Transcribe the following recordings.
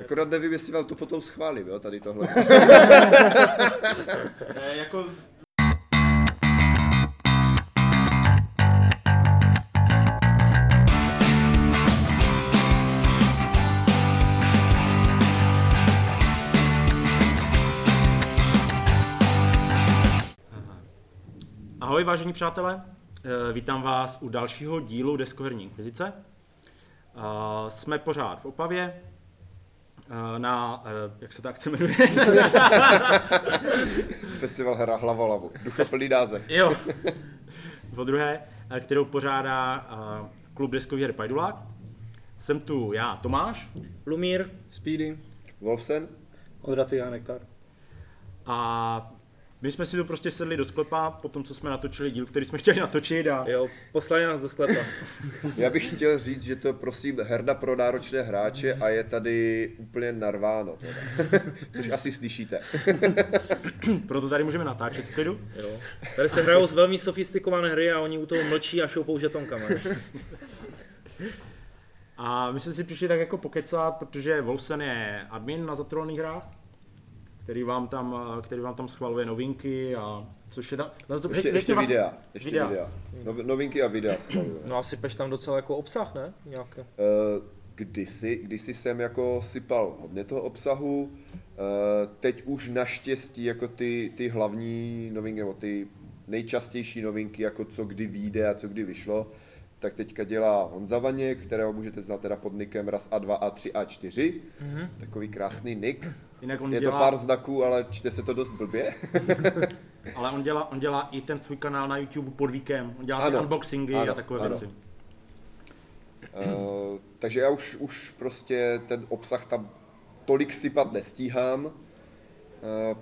Akorát nevím, jestli vám to potom schválím, jo, tady tohle. Jako Ahoj vážení přátelé, Eh, vítám vás u dalšího dílu Deskoherní inkvizice. Eh, Jsme pořád v Opavě, na, eh, jak se ta akce jmenuje? Festival hra hlava lavu. Ducha plný název. jo, po druhé, eh, kterou pořádá eh, klub deskový her Pajdulák. Jsem tu já, Tomáš, Lumír, Speedy, Wolfsen? Odrací a nektar. a my jsme si tu prostě sedli do sklepa po tom, co jsme natočili díl, který jsme chtěli natočit a jo, poslali nás do sklepa. Já bych chtěl říct, že to prosím herna pro náročné hráče a je tady úplně narváno. Teda. Což asi slyšíte. proto tady můžeme natáčet v klidu. Jo. Tady se hrajou velmi sofistikované hry a oni u toho mlčí a šoupou žetonkama. A my jsme si přišli tak jako pokecat, protože Wolfsen je admin na zatrolných hrách, který vám tam, který vám tam schvaluje novinky a což je tam... na to- Ještě, ještě vlastně- videa. Ještě videa. videa. Nov, novinky a videa schvaluje. No asi peš tam docela jako obsah, ne? Nějaké. Eh, kdysi, kdysi jsem jako sypal hodně toho obsahu, eh, teď už naštěstí jako ty, ty hlavní novinky, nebo ty nejčastější novinky, jako co kdy vyjde a co kdy vyšlo, tak teďka dělá Honza Vaněk, kterého můžete znát teda pod nikem raz A2, A3, A4. Mm-hmm. Takový krásný nick. Jinak on Je dělá, to pár znaků, ale čte se to dost blbě. ale on dělá, on dělá i ten svůj kanál na YouTube pod víkem. On dělá ty Ano. unboxingy Ano, a takové ano. věci. Uh, takže já už, už prostě ten obsah tam tolik sypat nestíhám, uh,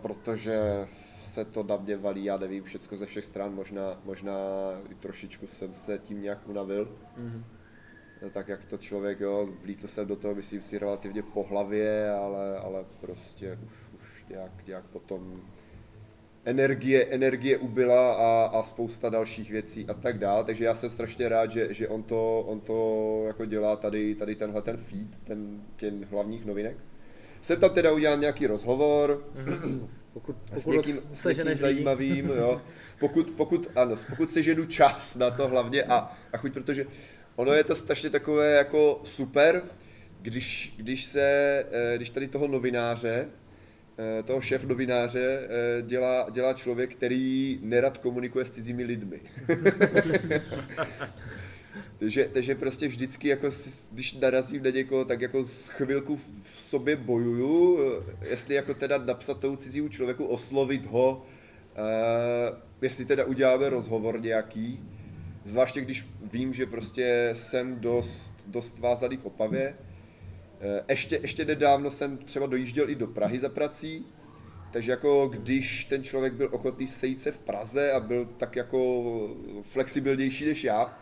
protože se to na mě valí, já nevím, všecko ze všech stran, možná, možná i trošičku jsem se tím nějak unavil. Mm-hmm. Tak jak to člověk, jo, vlítl jsem do toho, myslím si, relativně po hlavě, ale, ale prostě už, už nějak, nějak potom energie, energie ubyla a, a spousta dalších věcí a tak dál, takže já jsem strašně rád, že, že on, to, on to jako dělá tady, tady tenhle ten feed, ten, ten hlavních novinek. Jsem tam teda udělal nějaký rozhovor Pokud, s pokud někým, roz- s někým zajímavým, jo. Pokud, pokud, ano, pokud seženu čas na to hlavně a, a chuť, protože ono je to strašně takové jako super, když, když se, eh, když tady toho novináře, eh, toho šéf novináře eh, dělá, dělá člověk, který nerad komunikuje s cizími lidmi. takže, takže prostě vždycky, jako, když narazím na někoho, tak jako z chvilku v sobě bojuju, jestli jako teda napsat tomu cizímu člověku, oslovit ho, jestli teda uděláme rozhovor nějaký, zvláště když vím, že prostě jsem dost, dost vázaný v Opavě. Eh, Ještě, ještě nedávno jsem třeba dojížděl i do Prahy za prací, takže jako když ten člověk byl ochotný sejít se v Praze a byl tak jako flexibilnější než já,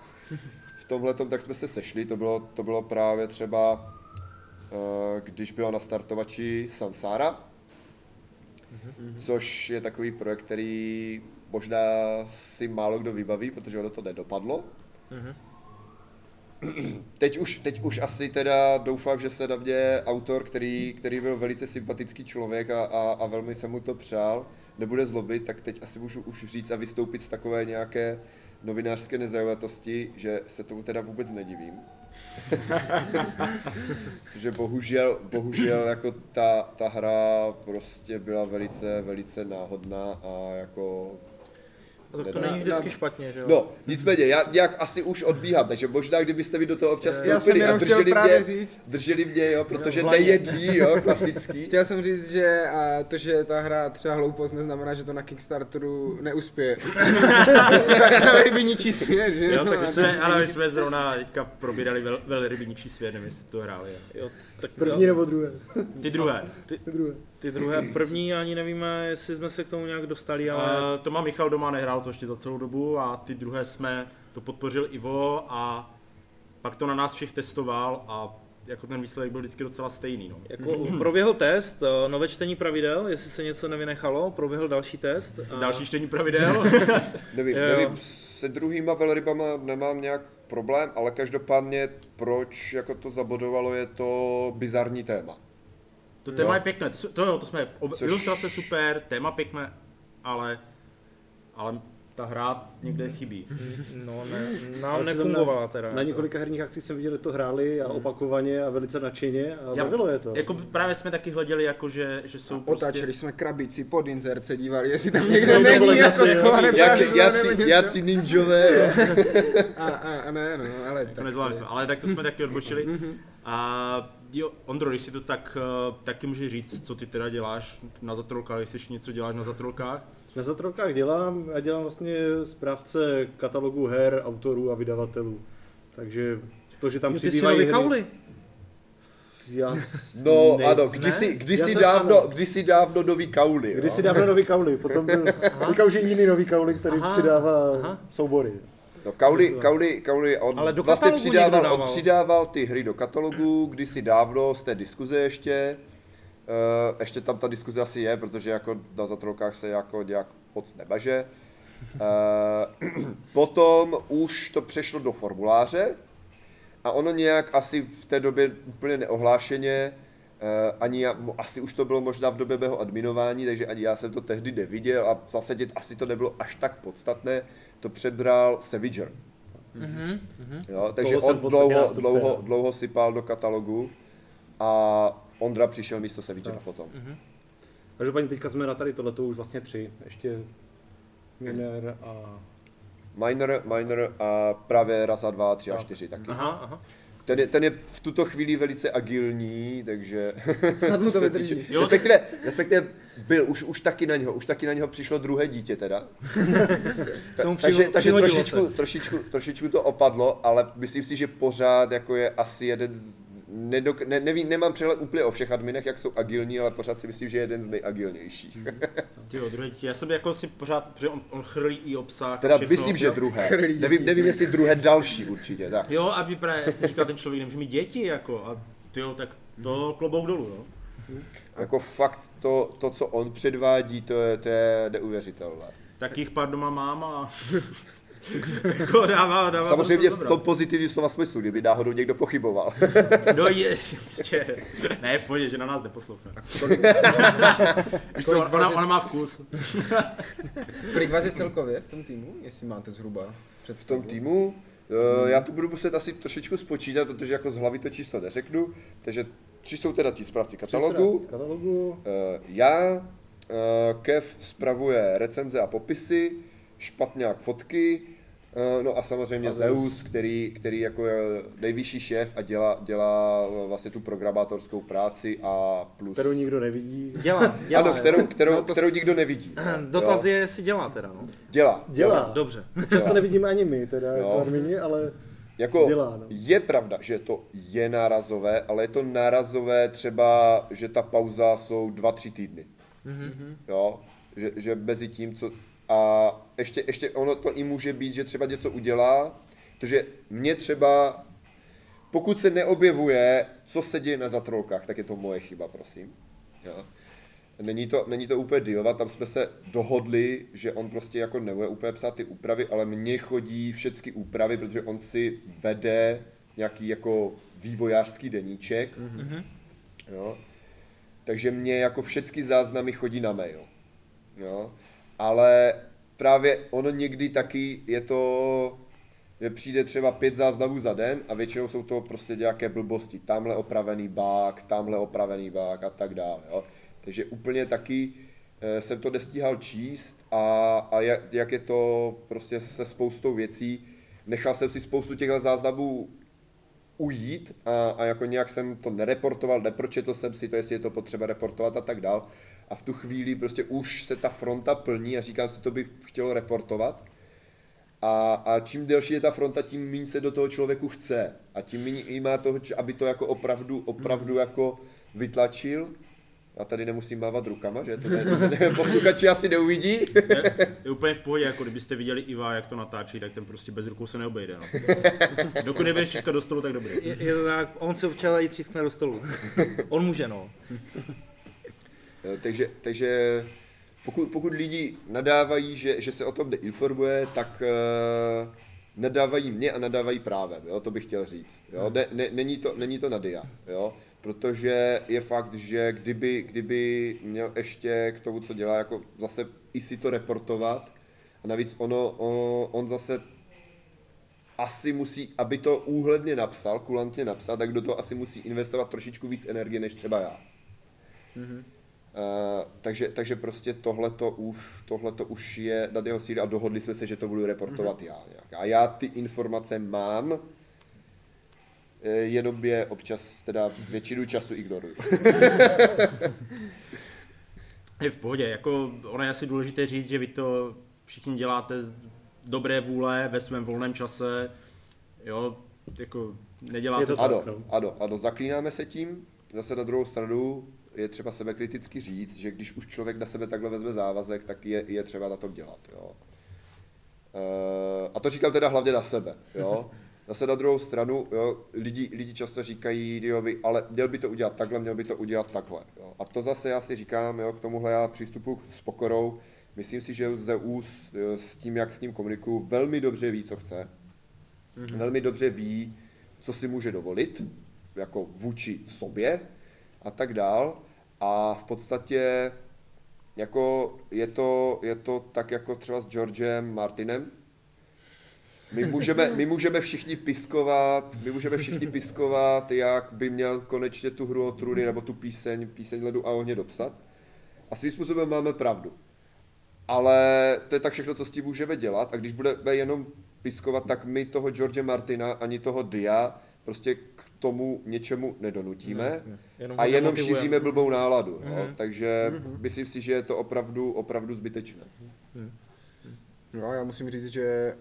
v tomhle tak jsme se sešli, to bylo, to bylo právě třeba, eh, když byla na startovači Sansara, což je takový projekt, který možná si málo kdo vybaví, protože ono to nedopadlo. Teď už, teď už asi teda doufám, že se na mě autor, který, který byl velice sympatický člověk a, a, a velmi jsem mu to přál, nebude zlobit, tak teď asi můžu už říct a vystoupit z takové nějaké novinářské nezaujatosti, že se tomu teda vůbec nedivím. že bohužel, bohužel jako ta, ta hra prostě byla velice, velice náhodná a jako tak to není vždycky špatně, že jo? No, nicméně, já nějak asi už odbíhám, takže možná kdybyste vy do toho občas Já jsem vstoupili a drželi právě mě, říct, drželi mě, jo, protože laně. nejedí, jo, klasický. chtěl jsem říct, že a to, že ta hra třeba hloupost neznamená, že to na Kickstarteru neuspěje. na rybiničí svět, že? Jo, tak my jsme, ale my jsme zrovna teďka probírali vel, velrybiničí svět, nevím, jestli to hráli. jo tak První jo, nebo druhé? Ty druhé. druhé. ty druhé, první ani nevíme, jestli jsme se k tomu nějak dostali, ale Uh, to má Michal doma, nehrál to ještě za celou dobu a ty druhé jsme, to podpořil Ivo a pak to na nás všech testoval a jako ten výsledek byl vždycky docela stejný. No. jako proběhl test, eh, nové čtení pravidel, jestli se něco nevynechalo, proběhl další test. a- Další čtení pravidel. Nevím, nevím, se druhýma velrybama nemám nějak problém, ale každopádně proč jako to zabodovalo je to bizarní téma. To téma Jo. je pěkné, to, to jo, to jsme, ob, Což- ilustrace super, téma pěkné, ale, ale ta hra někde chybí. No, ne, nám přitom nefungovala teda. Na jako. několika herních akcích jsem viděl, že to hráli a opakovaně a velice nadšeně a Já- bavilo je to. Jako právě jsme taky hleděli, jako že, že jsou Otáčeli prostě... jsme krabici pod inzerce, dívali, jestli tam někde není jako schované jací, ninjové, jo. A, a, a ne, no, ale Jako tak nezvládli to jsme, ale tak to jsme taky odbočili. A jo, Ondro, když si to tak, eh, taky můžeš říct, co ty teda děláš na zatrolkách, jestli něco děláš na zatrolkách. Na zatrokách dělám, já dělám vlastně správce katalogu her, autorů a vydavatelů. Takže to, že tam Jo, ty přibývají nový hry... kauly. Já No ne- ano, kdysi, Já kdysi, jsem- dávno, ano. kdysi dávno nový kauly. jo. Kdysi dávno nový kauly, potom byl už je jiný nový kauly, který Aha, přidává aha. soubory. No, Kauly, Kauly, Kauly, on Ale do vlastně přidával, on dával. přidával ty hry do katalogu, kdysi dávno z té diskuze ještě. Uh, ještě tam ta diskuze asi je, protože jako na zatrolkách se jako nějak moc nebaže. Uh, potom už to přešlo do formuláře a ono nějak asi v té době úplně neohlášeně, uh, ani já, mo- asi už to bylo možná v době mého adminování, takže ani já jsem to tehdy neviděl a v zásadě asi to nebylo až tak podstatné, to přebral Savager. Mhm, mhm. Jo, takže Toho on dlouho, dlouho, no. dlouho sypal do katalogu a Ondra přišel místo Savagera potom. Každopádně teďka jsme na tady tohleto už vlastně tři. Ještě Miner a... Minor, minor a právě Raza 2, 3 a 4 taky. Aha, aha. Ten je, ten je v tuto chvíli velice agilní, takže... Snad mu to vydrží. týče- Jo. Respektive, respektive byl, už, už taky na něho, už taky na něho přišlo druhé dítě teda. Mu takže takže trošičku, se. trošičku, trošičku to opadlo, ale myslím si, že pořád jako je asi jeden z... Nedok, ne, nevím, nemám přehled úplně o všech adminech, jak jsou agilní, ale pořád si myslím, že je jeden z nejagilnějších. Ty jo, druhé dítě. Já jsem jako si pořád, protože on, on chrlí i obsah. a Teda všechno. myslím, že druhé. Chrlí Nevím, nevím, jestli druhé další určitě, tak. Jo, aby právě si říkal, ten člověk nemůže mít děti, jako, a ty jo, tak to klobouk dolů, no. Jako fakt to, to, co on předvádí, to je, to je neuvěřitelné. Tak jich pár doma mám a... jako dává, dává Samozřejmě to v tom pozitivním slova smyslu, kdyby náhodou někdo pochyboval. No je, ještě. Ne, v pohodě, že na nás neposlouchá. Víš co, kolik ona, je- ona má vkus. Kolik vás je celkově v tom týmu, jestli máte zhruba V tom týmu, uh, já to budu muset asi trošičku spočítat, protože jako z hlavy to číslo neřeknu, takže tři jsou teda ti správci katalogu, katalogu. uh, já, uh, Kev spravuje recenze a popisy, špatňák fotky, no a samozřejmě A Zeus, který, který jako je nejvyšší šéf a dělá, dělá vlastně tu programátorskou práci a plus... Kterou nikdo nevidí. Dělá, dělá. ano, kterou, kterou, No to kterou s- nikdo nevidí. Dotaz jo. je, jestli dělá teda, no. Dělá. Dělá. Dobře. Často nevidíme ani my, teda Jo. jako admini, ale Jako Dělá, no. je pravda, že to je nárazové, ale je to nárazové třeba, že ta pauza jsou dva, tři týdny. Mhm. Jo, že, že mezi tím, co... A ještě, ještě ono to i může být, že třeba něco udělá, protože mě třeba, pokud se neobjevuje, co se děje na zatrolkách, tak je to moje chyba, prosím. Jo. Není to, není to úplně dealovat, tam jsme se dohodli, že on prostě jako nebude úplně psát ty úpravy, ale mně chodí všechny úpravy, protože on si vede nějaký jako vývojářský deníček. Mhm. Jo. Takže mě jako všechny záznamy chodí na mail. Jo. Ale právě ono někdy taky je to, že přijde třeba pět záznamů za den a většinou jsou to prostě nějaké blbosti. Tamhle opravený bug, tamhle opravený bug a tak dále. Jo. Takže úplně taky eh, jsem to nestíhal číst a, a jak, jak je to prostě se spoustou věcí. Nechal jsem si spoustu těchto záznamů ujít a, a jako nějak jsem to nereportoval, nepročetl jsem si to, jestli je to potřeba reportovat a tak dál. A v tu chvíli prostě už se ta fronta plní a říkám si, to bych chtělo reportovat. A, a čím delší je ta fronta, tím méně se do toho člověku chce. A tím méně jí má toho, aby to jako opravdu, opravdu jako vytlačil. Já tady nemusím mávat rukama, že to ne, ne, posluchači asi neuvidí. Je, je úplně v pohodě, jako kdybyste viděli Iva, jak to natáčí, tak ten prostě bez rukou se neobejde. No. Dokud nebudeš třískat do stolu, tak dobrý. Je, je tak, on si občas i třískne do stolu. On může, no. Jo, takže, takže pokud, pokud lidi nadávají, že, že se o tom neinformuje, tak uh, nadávají mě a nadávají právem, jo, to bych chtěl říct. Jo. Ne, ne, není, to, není to nadia, jo. protože je fakt, že kdyby, kdyby měl ještě k tomu, co dělá, jako zase i si to reportovat, a navíc ono, on, on zase asi musí, aby to úhledně napsal, kulantně napsal, tak do toho asi musí investovat trošičku víc energie než třeba já. Mm-hmm. Uh, takže, takže prostě tohleto už, tohleto už je nad jeho síly a dohodli jsme se, že to budu reportovat mm-hmm. já. Nějak. A já ty informace mám, eh, jenom je občas, teda většinu času ignoruju. je v pohodě, jako ono je asi důležité říct, že vy to všichni děláte z dobré vůle ve svém volném čase, jo, jako neděláte Je to to. Ano, Tak, no. ano, ano, zaklínáme se tím, zase na druhou stranu je třeba sebe kriticky říct, že když už člověk na sebe takhle vezme závazek, tak je, je třeba na tom dělat, jo. Eh, A to říkám teda hlavně na sebe, jo. Zase na druhou stranu, jo, lidi, lidi často říkají, jo, vy, ale měl by to udělat takhle, měl by to udělat takhle. Jo. A to zase já si říkám, jo, k tomuhle já přístupu s pokorou, myslím si, že Zeus jo, s tím, jak s ním komunikuju, velmi dobře ví, co chce. Mm-hmm. Velmi dobře ví, co si může dovolit, jako vůči sobě a tak dál. A v podstatě jako je to, je to tak jako třeba s Georgem Martinem. My můžeme, my můžeme všichni piskovat, my můžeme všichni piskovat, jak by měl konečně tu hru o trůny nebo tu píseň, píseň ledu a ohně dopsat. A svým způsobem máme pravdu. Ale to je tak všechno, co s tím můžeme dělat. A když budeme jenom piskovat, tak my toho George Martina ani toho Dia prostě tomu něčemu nedonutíme. Jenom A jenom šíříme blbou náladu. Jo? Mhm. Takže myslím si, že je to opravdu, opravdu zbytečné. Jo, já musím říct, že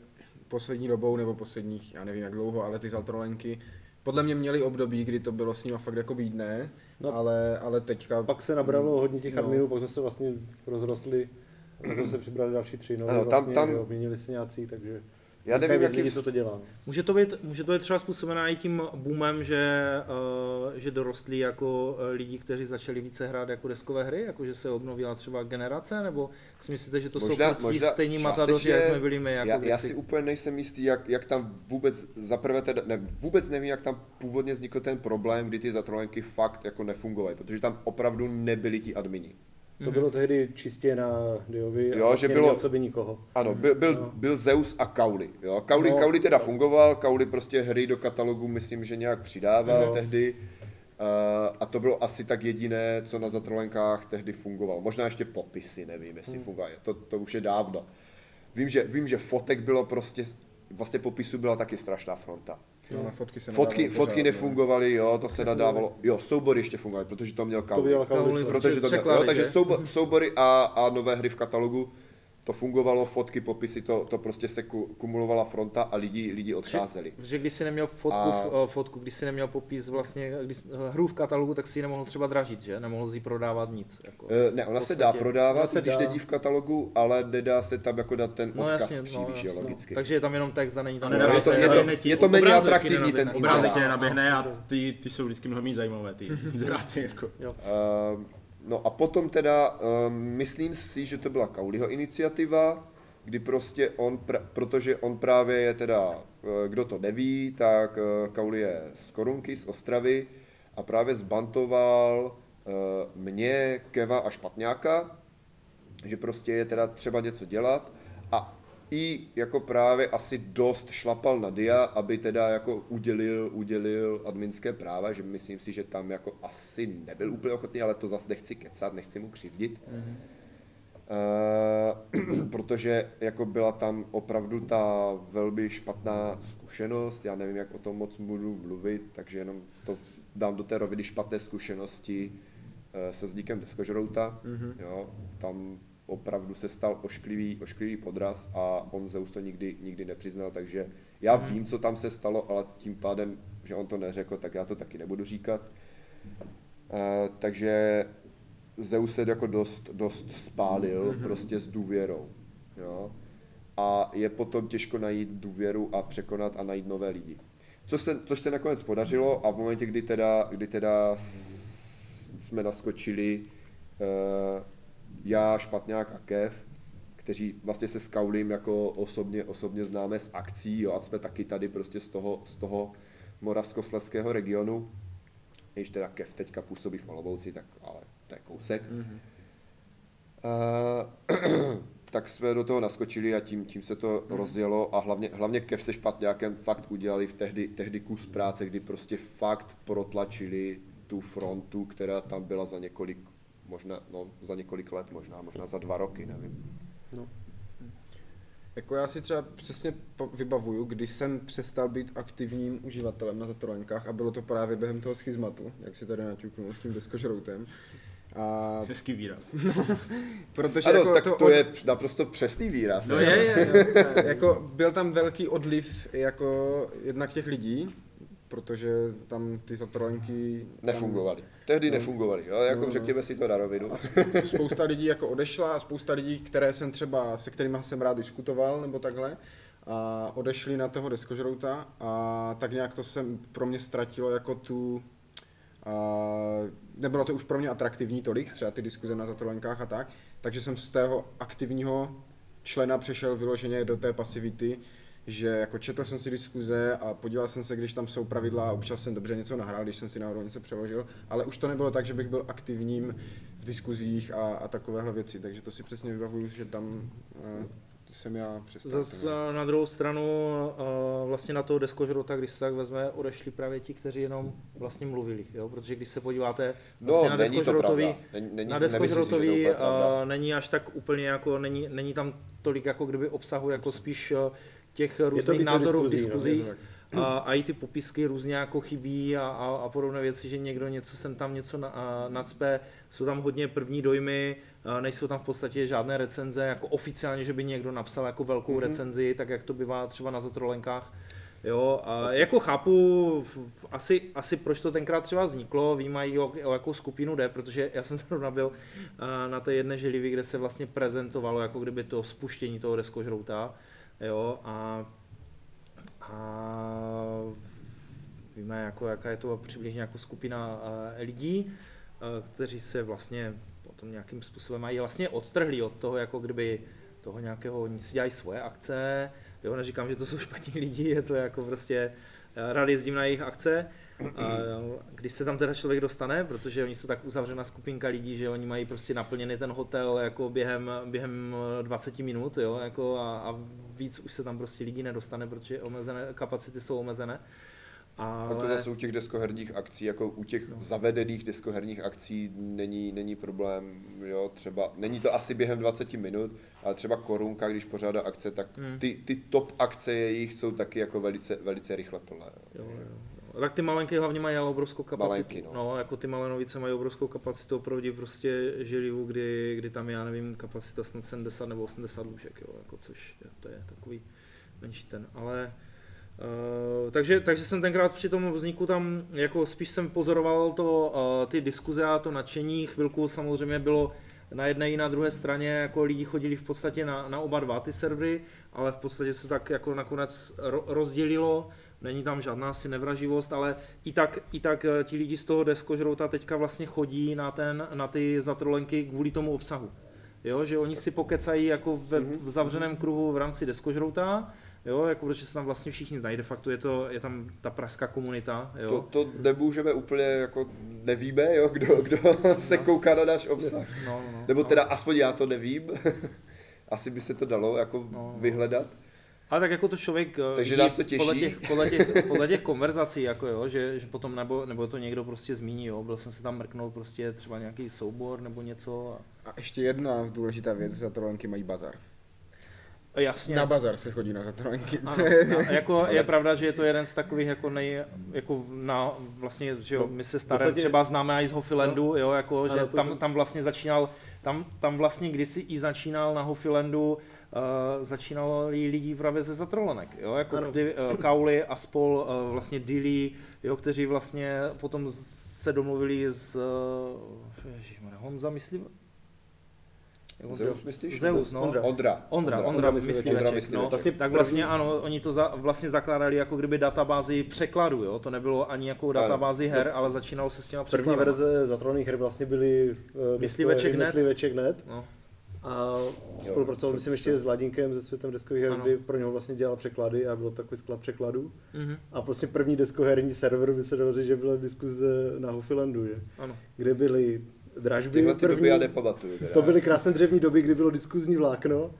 poslední dobou, nebo posledních, já nevím jak dlouho, ale ty Zaltrolenky, podle mě měli období, kdy to bylo s nima fakt jako bídné, No. no. ale, ale teďka... Pak se nabralo hodně těch No. adminů, pak jsme se vlastně rozrostli, a zase přibrali další tři nové, Ano, tam- vlastně, tam- jo, měnili se nějací, takže Já nevím, lidí, co to dělá. Může to, být, může to být třeba způsobená i tím boomem, že, uh, že dorostli jako uh, lidi, kteří začali více hrát jako deskové hry, jako že se obnovila třeba generace, nebo si myslíte, že to Možná- jsou možná stejní matadoři, jak jsme byli my? Jako já, já si úplně nejsem jistý, jak, jak tam vůbec, zaprvé teda, ne, vůbec nevím, jak tam původně vznikl ten problém, kdy ty zatrolenky fakt jako nefungovaly, protože tam opravdu nebyli ti admini. To bylo tehdy čistě na Diovi Jo, a že vlastně bylo- sobě nikoho. Ano, byl, byl, No. byl Zeus a Kauli. Jo. Kauli, No. Kauli teda fungoval, Kauli prostě hry do katalogu myslím, že nějak přidával No. tehdy. Uh, a to bylo asi tak jediné, co na zatrolenkách tehdy fungovalo. Možná ještě popisy, nevím, jestli Hmm. fungovaly. To, to už je dávno. Vím že, vím, že fotek bylo prostě, vlastně popisu byla taky strašná fronta. No, na fotky se Fotky, nedávalo fotky pořád, nefungovaly, jo, to se nadávalo. Jo, soubory ještě fungovaly, protože to měl To Kauli. Kauli, Kauli. Protože to měl, jo, takže že? soubo, soubory a, a nové hry v katalogu, to fungovalo, fotky, popisy, to, to prostě se ku, kumulovala fronta a lidi, lidi odcházeli. Protože když si neměl fotku, A- a... fotku, když si neměl popis vlastně, když, hru v katalogu, tak si ji nemohl třeba dražit, že? Nemohl si ji prodávat nic. Jako. Eh, Ne, ona se dá prodávat, se když dá. není v katalogu, ale nedá se tam jako dát ten No odkaz jasně, no, příliš, jasně, no. logicky. Takže je tam jenom text a není tam No, je to- je to- je to méně atraktivní, ten Obrázek tě nenaběhne a ty, ty jsou vždycky mnohem zajímavé, ty inzeráty. Jako. No a potom teda, um, myslím si, že to byla Kauliho iniciativa, kdy prostě on, pr- protože on právě je teda, eh, kdo to neví, tak eh, Kauli je z Korunky, z Ostravy a právě zbantoval eh, mě, Keva a Špatňáka, že prostě je teda třeba něco dělat. A i jako právě asi dost šlapal na Dia, aby teda jako udělil, udělil adminské práva, že myslím si, že tam jako asi nebyl úplně ochotný, ale to zase nechci kecat, nechci mu křivdit. Mm-hmm. Uh, protože jako byla tam opravdu ta velmi špatná zkušenost, já nevím, jak o tom moc budu mluvit, takže jenom to dám do té roviny špatné zkušenosti uh, se vznikem deskožrouta, mm-hmm. jo, tam opravdu se stal ošklivý, ošklivý podraz a on Zeus to nikdy, nikdy nepřiznal, takže já mm-hmm. vím, co tam se stalo, ale tím pádem, že on to neřekl, tak já to taky nebudu říkat. Uh, takže Zeus se jako dost, dost spálil mm-hmm. prostě s důvěrou. Jo? A je potom těžko najít důvěru a překonat a najít nové lidi. Což se, což se nakonec podařilo a v momentě, kdy teda, kdy teda s, jsme naskočili uh, já, Špatňák a Kev, kteří vlastně se s Kaulim jako osobně, osobně známe z akcí jo, a jsme taky tady prostě z toho, z toho moravskoslezského regionu, když teda Kev teďka působí v Olomouci, tak ale to je kousek. Mhm. Uh, tak jsme do toho naskočili a tím, tím se to rozjelo a hlavně, hlavně Kev se špatňákem fakt udělali v tehdy, tehdy kus práce, kdy prostě fakt protlačili tu frontu, která tam byla za několik, možná, no, za několik let, možná, možná za dva roky, nevím. Jako já si třeba přesně vybavuju, když jsem přestal být aktivním uživatelem na Zatrolenkách a bylo to právě během toho schizmatu, jak si tady naťuknul s tím deskožroutem. A Hezký výraz. protože Ano, jako tak to, to od- je naprosto přesný výraz. No ne? je, je, je. jako byl tam velký odliv jako jednak těch lidí, protože tam ty zatrolenky... tam- Nefungovali. Tehdy No. nefungovali, jo? jako No, no. řekněme si to na rovinu. Spousta lidí jako odešla a spousta lidí, které jsem třeba, se kterými jsem rád diskutoval nebo takhle, a odešli na toho deskožrouta a tak nějak to jsem pro mě ztratilo jako tu, a nebylo to už pro mě atraktivní tolik, třeba ty diskuze na zatrolenkách a tak, takže jsem z tého aktivního člena přešel vyloženě do té pasivity, že jako četl jsem si diskuze a podíval jsem se, když tam jsou pravidla a občas jsem dobře něco nahrál, když jsem si náhodou něco přeložil, ale už to nebylo tak, že bych byl aktivním v diskuzích a, a takovéhle věci, takže to si přesně vybavuju, že tam uh, jsem já přestal. Zas eh, na druhou stranu eh, vlastně na toho deskožrota, když se tak vezme, odešli právě ti, kteří jenom vlastně mluvili, jo? protože když se podíváte vlastně No, na deskožrotový, Není, není, na si, deskožrotový uh, není až tak úplně jako, není, není tam tolik jako kdyby obsahu, jako spíš uh, těch různých více názorů v diskuzí, no, diskuzích. je to a, a i ty popisky různě jako chybí a, a, a podobné věci, že někdo něco sem tam něco na, a, nacpe, jsou tam hodně první dojmy, a nejsou tam v podstatě žádné recenze, jako oficiálně, že by někdo napsal jako velkou mm-hmm. recenzi, tak jak to bývá třeba na zatrolenkách. Jo, a jako chápu asi, asi proč to tenkrát třeba vzniklo, vím mají o, o jakou skupinu jde, protože já jsem zrovna byl na té jedné želivě, kde se vlastně prezentovalo jako kdyby to spuštění toho deskožrouta, jo, a, a víme, jako, jaká je to přibližně jako skupina eh, lidí, eh, kteří se vlastně potom nějakým způsobem mají vlastně odtrhlí od toho, jako kdyby toho nějakého, oni si dělají svoje akce, jo, neříkám, že to jsou špatní lidi, je to jako prostě, já rád jezdím na jejich akce, když se tam teda člověk dostane, protože oni jsou tak uzavřená skupinka lidí, že oni mají prostě naplněný ten hotel jako během, během 20 minut, jo, jako a, a víc už se tam prostě lidí nedostane, protože omezené, kapacity jsou omezené. A to Ale, zase u těch deskoherních akcí, jako u těch no. zavedených deskoherních akcí není, není problém, jo, třeba, není to asi během 20 minut, ale třeba Korunka, když pořádá akce, tak Hmm. ty, ty top akce jejich jsou taky jako velice, velice rychle plné. Jo. jo, jo. Tak ty malenky hlavně mají ale obrovskou kapacitu. Malenky, no. no. jako ty malenovice mají obrovskou kapacitu opravdu prostě žilivu, kdy, kdy tam já nevím, kapacita snad 70 nebo 80 lůžek, jo, jako což to je takový menší ten, ale Uh, takže, takže jsem tenkrát při tom vzniku tam, jako spíš jsem pozoroval to, uh, ty diskuze a to nadšení, chvilku samozřejmě bylo na jedné i na druhé straně, jako lidi chodili v podstatě na, na oba dva ty servery, ale v podstatě se tak jako nakonec ro, rozdělilo, není tam žádná asi nevraživost, ale i tak, i tak eh, ti lidi z toho deskožrouta teďka vlastně chodí na, ten, na ty zatrolenky kvůli tomu obsahu. Jo, že oni si pokecají jako ve, v zavřeném kruhu v rámci deskožrouta, jo, jako protože se tam vlastně všichni znají, de facto je, to, je tam ta pražská komunita, jo. To, to nemůžeme úplně, jako nevíme, jo, kdo, kdo se kouká na náš obsah. no, no, no, Nebo no. teda aspoň já to nevím. Asi by se to dalo jako No, no. vyhledat. Ale tak jako to člověk eh, Takže vidí nás to těší. Podle těch, podle, těch, podle těch konverzací, jako jo, že, že potom nebo, nebo to někdo prostě zmíní, jo, byl jsem si tam mrknout prostě třeba nějaký soubor nebo něco. A, A ještě jedna důležitá věc, zatrolenky mají bazar. a jasně. Na bazar se chodí na zatrolenky. Ano, a jako je pravda, že je to jeden z takových jako nej, jako na, vlastně, že jo, No, my se staré podstatě- třeba známe i z Hofilandu, jo, jako, že tam, tam vlastně začínal, tam, tam vlastně kdysi i začínal na Hofilandu, Uh, začínali lidi právě ze zatrolenek, jo, jako Ano. ty, uh, Kauly a spol, uh, vlastně Dilly, jo, kteří vlastně potom se domluvili s, uh, ježišmarja, Honza, myslím, Zeus myslíš? Zeus, no. Ondra. Ondra. Ondra, Ondra, Ondra Ondra no. Vlastně tak první- vlastně ano, oni to za, vlastně zakládali jako kdyby databázi překladu, jo, to nebylo ani jako databázi her, ale začínalo se s těma První překladama. verze zatrolených her vlastně byly uh, Mysliveček net. Mysliveček net. No. A spolupracoval, myslím, ještě s Ladinkem ze světem deskových her, kdy pro něho vlastně dělal překlady a byl takový sklad překladů. Mhm. A vlastně první deskoherní server by se dalo říct, že byla diskuze na Hofilandu, že? Ano. kde byly dražby Tyhle ty první. doby já nepamatuju. Teda. To byly krásné dřevní doby, kdy bylo diskuzní vlákno.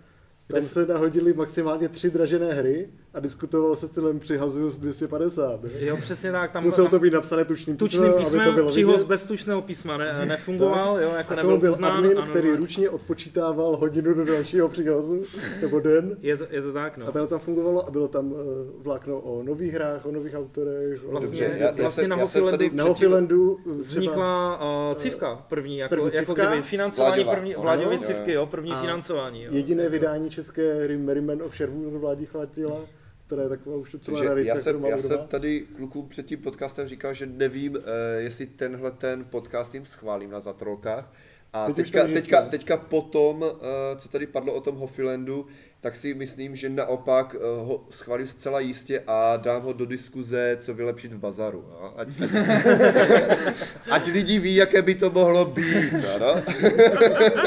Tam Kde se nahodili maximálně tři dražené hry a diskutovalo se stylem přihazuju z 250. ne? Jo, přesně tak. Tam, Muselo tam to být napsané tučným tučným písmem, aby to písmem, bylo přihoz vidět. bez tučného písma ne, nefungoval, jo, jako A nebyl to byl uznán. admin, ano, který no. ručně odpočítával hodinu do dalšího přihazu, nebo den. Je to, je to tak, A no. to tam fungovalo a bylo tam eh, vlákno o nových hrách, o nových autorech. o- Vlastně, Dobře, já- vlastně na já Hofilandu Na předtím- Hofilandu vznikla uh, civka první, jako, První jako kdyby financování Vláďová. první, civky, jo. první A financování. Jo. Jediné vydání české Merryman of Sherwood vládí chvátila, která je taková už docela Takže rarita, já jsem, já jsem tady klukům před tím podcastem říkal, že nevím, eh, jestli tenhle ten podcast jim schválím na zatrolkách. A Teď teďka, teďka, ne? teďka potom, eh, co tady padlo o tom Hofilandu, tak si myslím, že naopak eh, ho schválím zcela jistě a dám ho do diskuze, co vylepšit v bazaru. Jo? Ať, ať, ať lidi ví, jaké by to mohlo být. Ano?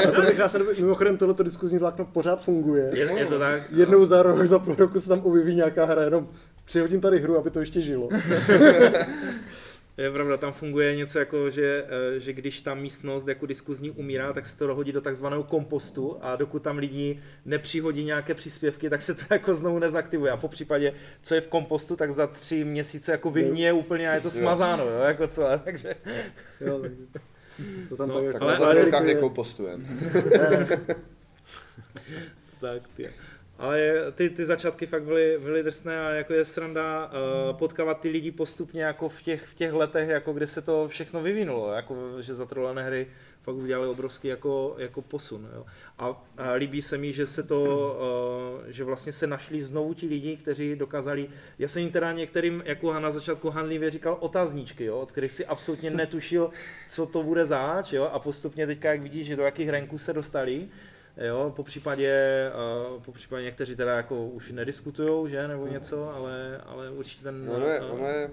A to bych krásně, mimochodem tohleto diskuzní vlákno pořád funguje. Je, je to tak? Jednou za rok, za půl roku se tam objeví nějaká hra, jenom přihodím tady hru, aby to ještě žilo. Je pravda, tam funguje něco jako, že, eh, že když ta místnost jako diskuzní umírá, tak se to dohodí do takzvaného kompostu a dokud tam lidi nepřihodí nějaké příspěvky, tak se to jako znovu nezaktivuje. A po případě, co je v kompostu, tak za tři měsíce jako vyhníje úplně a je to smazáno, jo, jako celé, takže Jo, to tam No, tak Tak jako Ale- na ale- zatrolkách relikvie. nekompostujeme. tak ty. Ale ty, ty začátky fakt byly, byly drsné a jako je sranda uh, potkávat ty lidi postupně jako v těch, v těch letech, jako kde se to všechno vyvinulo, jako že zatrolané hry fakt udělali obrovský jako, jako posun. Jo. A, a, líbí se mi, že se to, uh, že vlastně se našli znovu ti lidi, kteří dokázali, já jsem jim teda některým, jako na začátku hanlivě říkal otazníčky, jo, od kterých si absolutně netušil, co to bude zač, jo, a postupně teďka, jak vidíš, že do jakých ranků se dostali, Jo, po případě, uh, po případě někteří teda jako už nediskutujou, že, nebo něco, ale, ale určitě ten Ono je, eh, ono je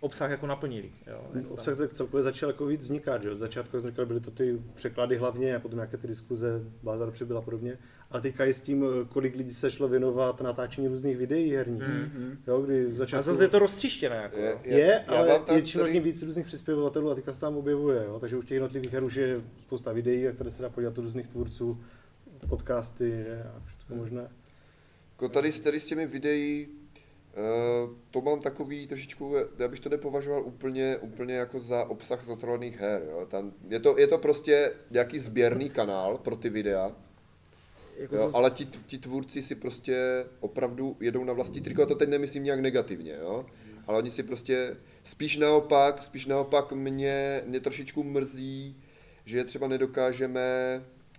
obsah jako naplnili. Jo, jako. Obsah tak celkově začal jako víc vznikat, že? jo. Z začátku říkal, byly to ty překlady hlavně a potom nějaké ty diskuze, Bázar přibyla a podobně. Ale teďka i s tím, kolik lidí se šlo věnovat natáčení různých videí herních. Mhm. Jo, kdy v A začátku... zase je to roztříštěné. Jako, Je, jo. Je, já ale je čím tady- tím víc různých přispěvatelů a teďka se tam objevuje, jo? takže už těch jednotlivých her už je spousta videí, a které se dá podívat od různých tvůrců, podcasty že? a všechno možné. Jako tady, s- tady s těmi videí, uh, to mám takový trošičku, já bych to nepovažoval úplně, úplně jako za obsah zatrovaných her. Jo. Tam, je, to, je to prostě nějaký sběrný kanál pro ty videa, Jako jo, zase- ale ti, ti tvůrci si prostě opravdu jedou na vlastní triko, a to teď nemyslím nějak negativně, jo. Ale oni si prostě, spíš naopak, spíš naopak mě, mě trošičku mrzí, že je třeba nedokážeme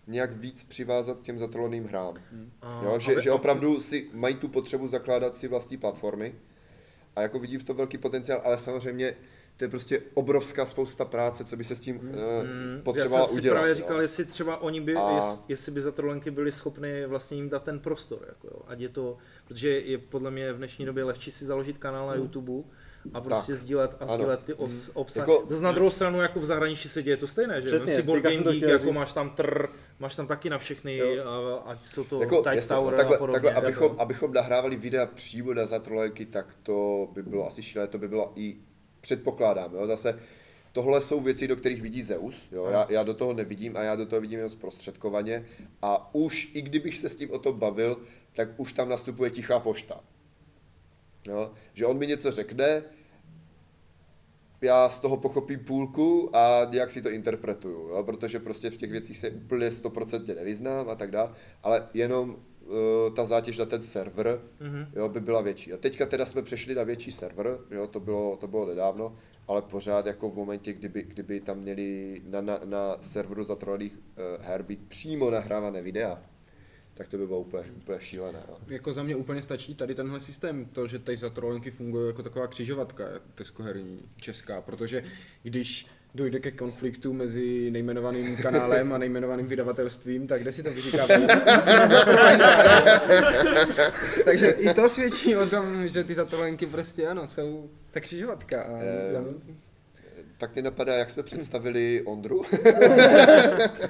nějak víc přivázat k těm zatrovaným hrám. a- Jo, že, vy- že opravdu si mají tu potřebu zakládat si vlastní platformy a jako vidí v tom velký potenciál, ale samozřejmě to je prostě obrovská spousta práce, co by se s tím uh, Mm, potřebovala Já jsem si udělat. právě jo. říkal, jestli třeba oni by, A- jest, jestli by zatrolenky byli schopni vlastně jim dát ten prostor, jako jo. ať je to, protože je podle mě v dnešní době lehčí si založit kanál na YouTube a prostě Tak. sdílet a Ano. sdílet ty obs, obsah. Jako- Zase na druhou stranu jako v zahraničí se děje to stejné, že? Přesně, si Board Game to Geek, jako říct. máš tam trr, máš tam taky na všechny, Jo. a, ať jsou to Jako, Dice jasně, no, Tower takhle, a podobně. takhle abychom, abychom nahrávali videa přímo na zatrolenky, tak to by bylo asi šílené, to by bylo i, předpokládám, jo, zase tohle jsou věci, do kterých vidí Zeus, jo, já, já do toho nevidím a já do toho vidím jenom zprostředkovaně a už, i kdybych se s tím o tom bavil, tak už tam nastupuje tichá pošta. Jo, že on mi něco řekne, já z toho pochopím půlku a nějak si to interpretuju, jo? protože prostě v těch věcích se úplně stoprocentně nevyznám a tak dále, ale jenom uh, ta zátěž na ten server Mhm. jo, by byla větší. A teďka teda jsme přešli na větší server, jo, to, bylo, to bylo nedávno, ale pořád jako v momentě, kdyby, kdyby tam měli na, na, na serveru zatrovaných uh, her být přímo nahrávané videa, tak to by bylo úplně, úplně šílené. No. Jako za mě úplně stačí tady tenhle systém, to, že tady za trolenky funguje jako taková křižovatka teskoherní česká, protože když dojde ke konfliktu mezi nejmenovaným kanálem a nejmenovaným vydavatelstvím, tak kde si to vyříkáme? Takže i to svědčí o tom, že ty zatrolenky prostě ano, jsou ta křižovatka. A Eh, tam, tak mě napadá, jak jsme představili Ondru.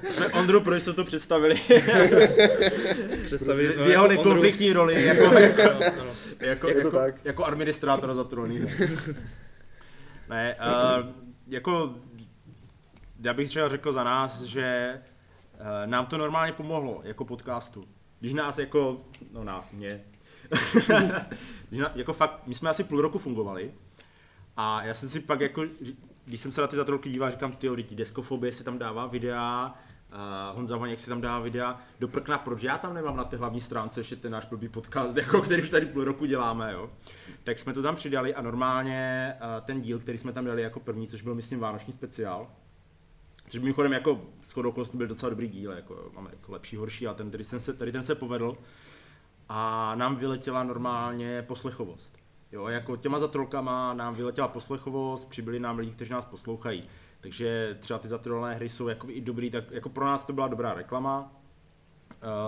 Jsme Ondru pro jistotu představili Představili v jsme jeho Ondru- nekonfliktní roli jako, jako, jako, Je to jako, tak. jako administrátora za trolný. Ne, uh, jako já bych třeba řekl za nás, že uh, nám to normálně pomohlo jako podcastu. Když nás jako, no nás, mě, když na, jako fakt, my jsme asi půl roku fungovali a já jsem si pak jako, když jsem se na ty zatrolky díval, říkám, ty lidi, deskofobie si tam dává videa, Uh, Honza Vaněk si tam dává videa do prkna, proč já tam nemám na té hlavní stránce ještě ten náš blbý podcast, jako, který už tady půl roku děláme, jo. Tak jsme to tam přidali a normálně uh, ten díl, který jsme tam dali jako první, což byl myslím vánoční speciál, což mimochodem jako shodou okolností byl docela dobrý díl, jako, máme jako lepší, horší a ten, tady, ten se, tady ten se povedl a nám vyletěla normálně poslechovost. Jo, jako těma zatrolkama nám vyletěla poslechovost, přibyli nám lidi, kteří nás poslouchají. Takže třeba ty zatrolné hry jsou jako i dobrý, tak jako pro nás to byla dobrá reklama.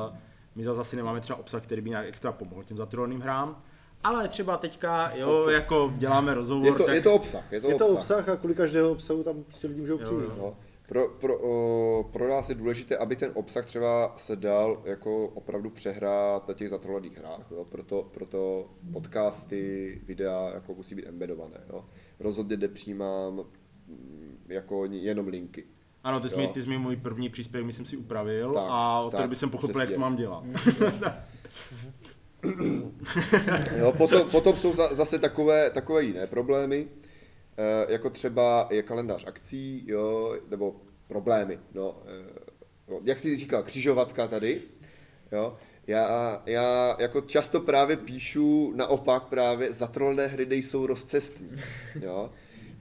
Uh, my zase asi nemáme třeba obsah, který by nějak extra pomohl těm zatrolným hrám. Ale třeba teďka, jo, jako děláme rozhovor, Je to, tak... je to obsah, je to, Je to obsah. obsah a kvůli každého obsahu tam prostě lidi můžou Jo, přijít. jo. No. Pro, pro, o, pro nás je důležité, aby ten obsah třeba se dal jako opravdu přehrát na těch zatrolaných hrách, jo? Proto, proto podcasty, videa jako musí být embedované. Jo? Rozhodně nepřijímám mm, jako jenom linky. Ano, ty jsi, Jo. mi, ty jsi mi můj první příspěvek, myslím si, upravil Tak, a od té tak, doby jsem pochopil, jak přesně. to mám dělat. Jo, potom, potom jsou za, zase takové, takové jiné problémy, jako třeba je kalendář akcí, jo, nebo problémy, no, eh, no, jak jsi říkal, křižovatka tady, jo, já, já jako často právě píšu naopak právě zatrolné hry nejsou rozcestní, jo,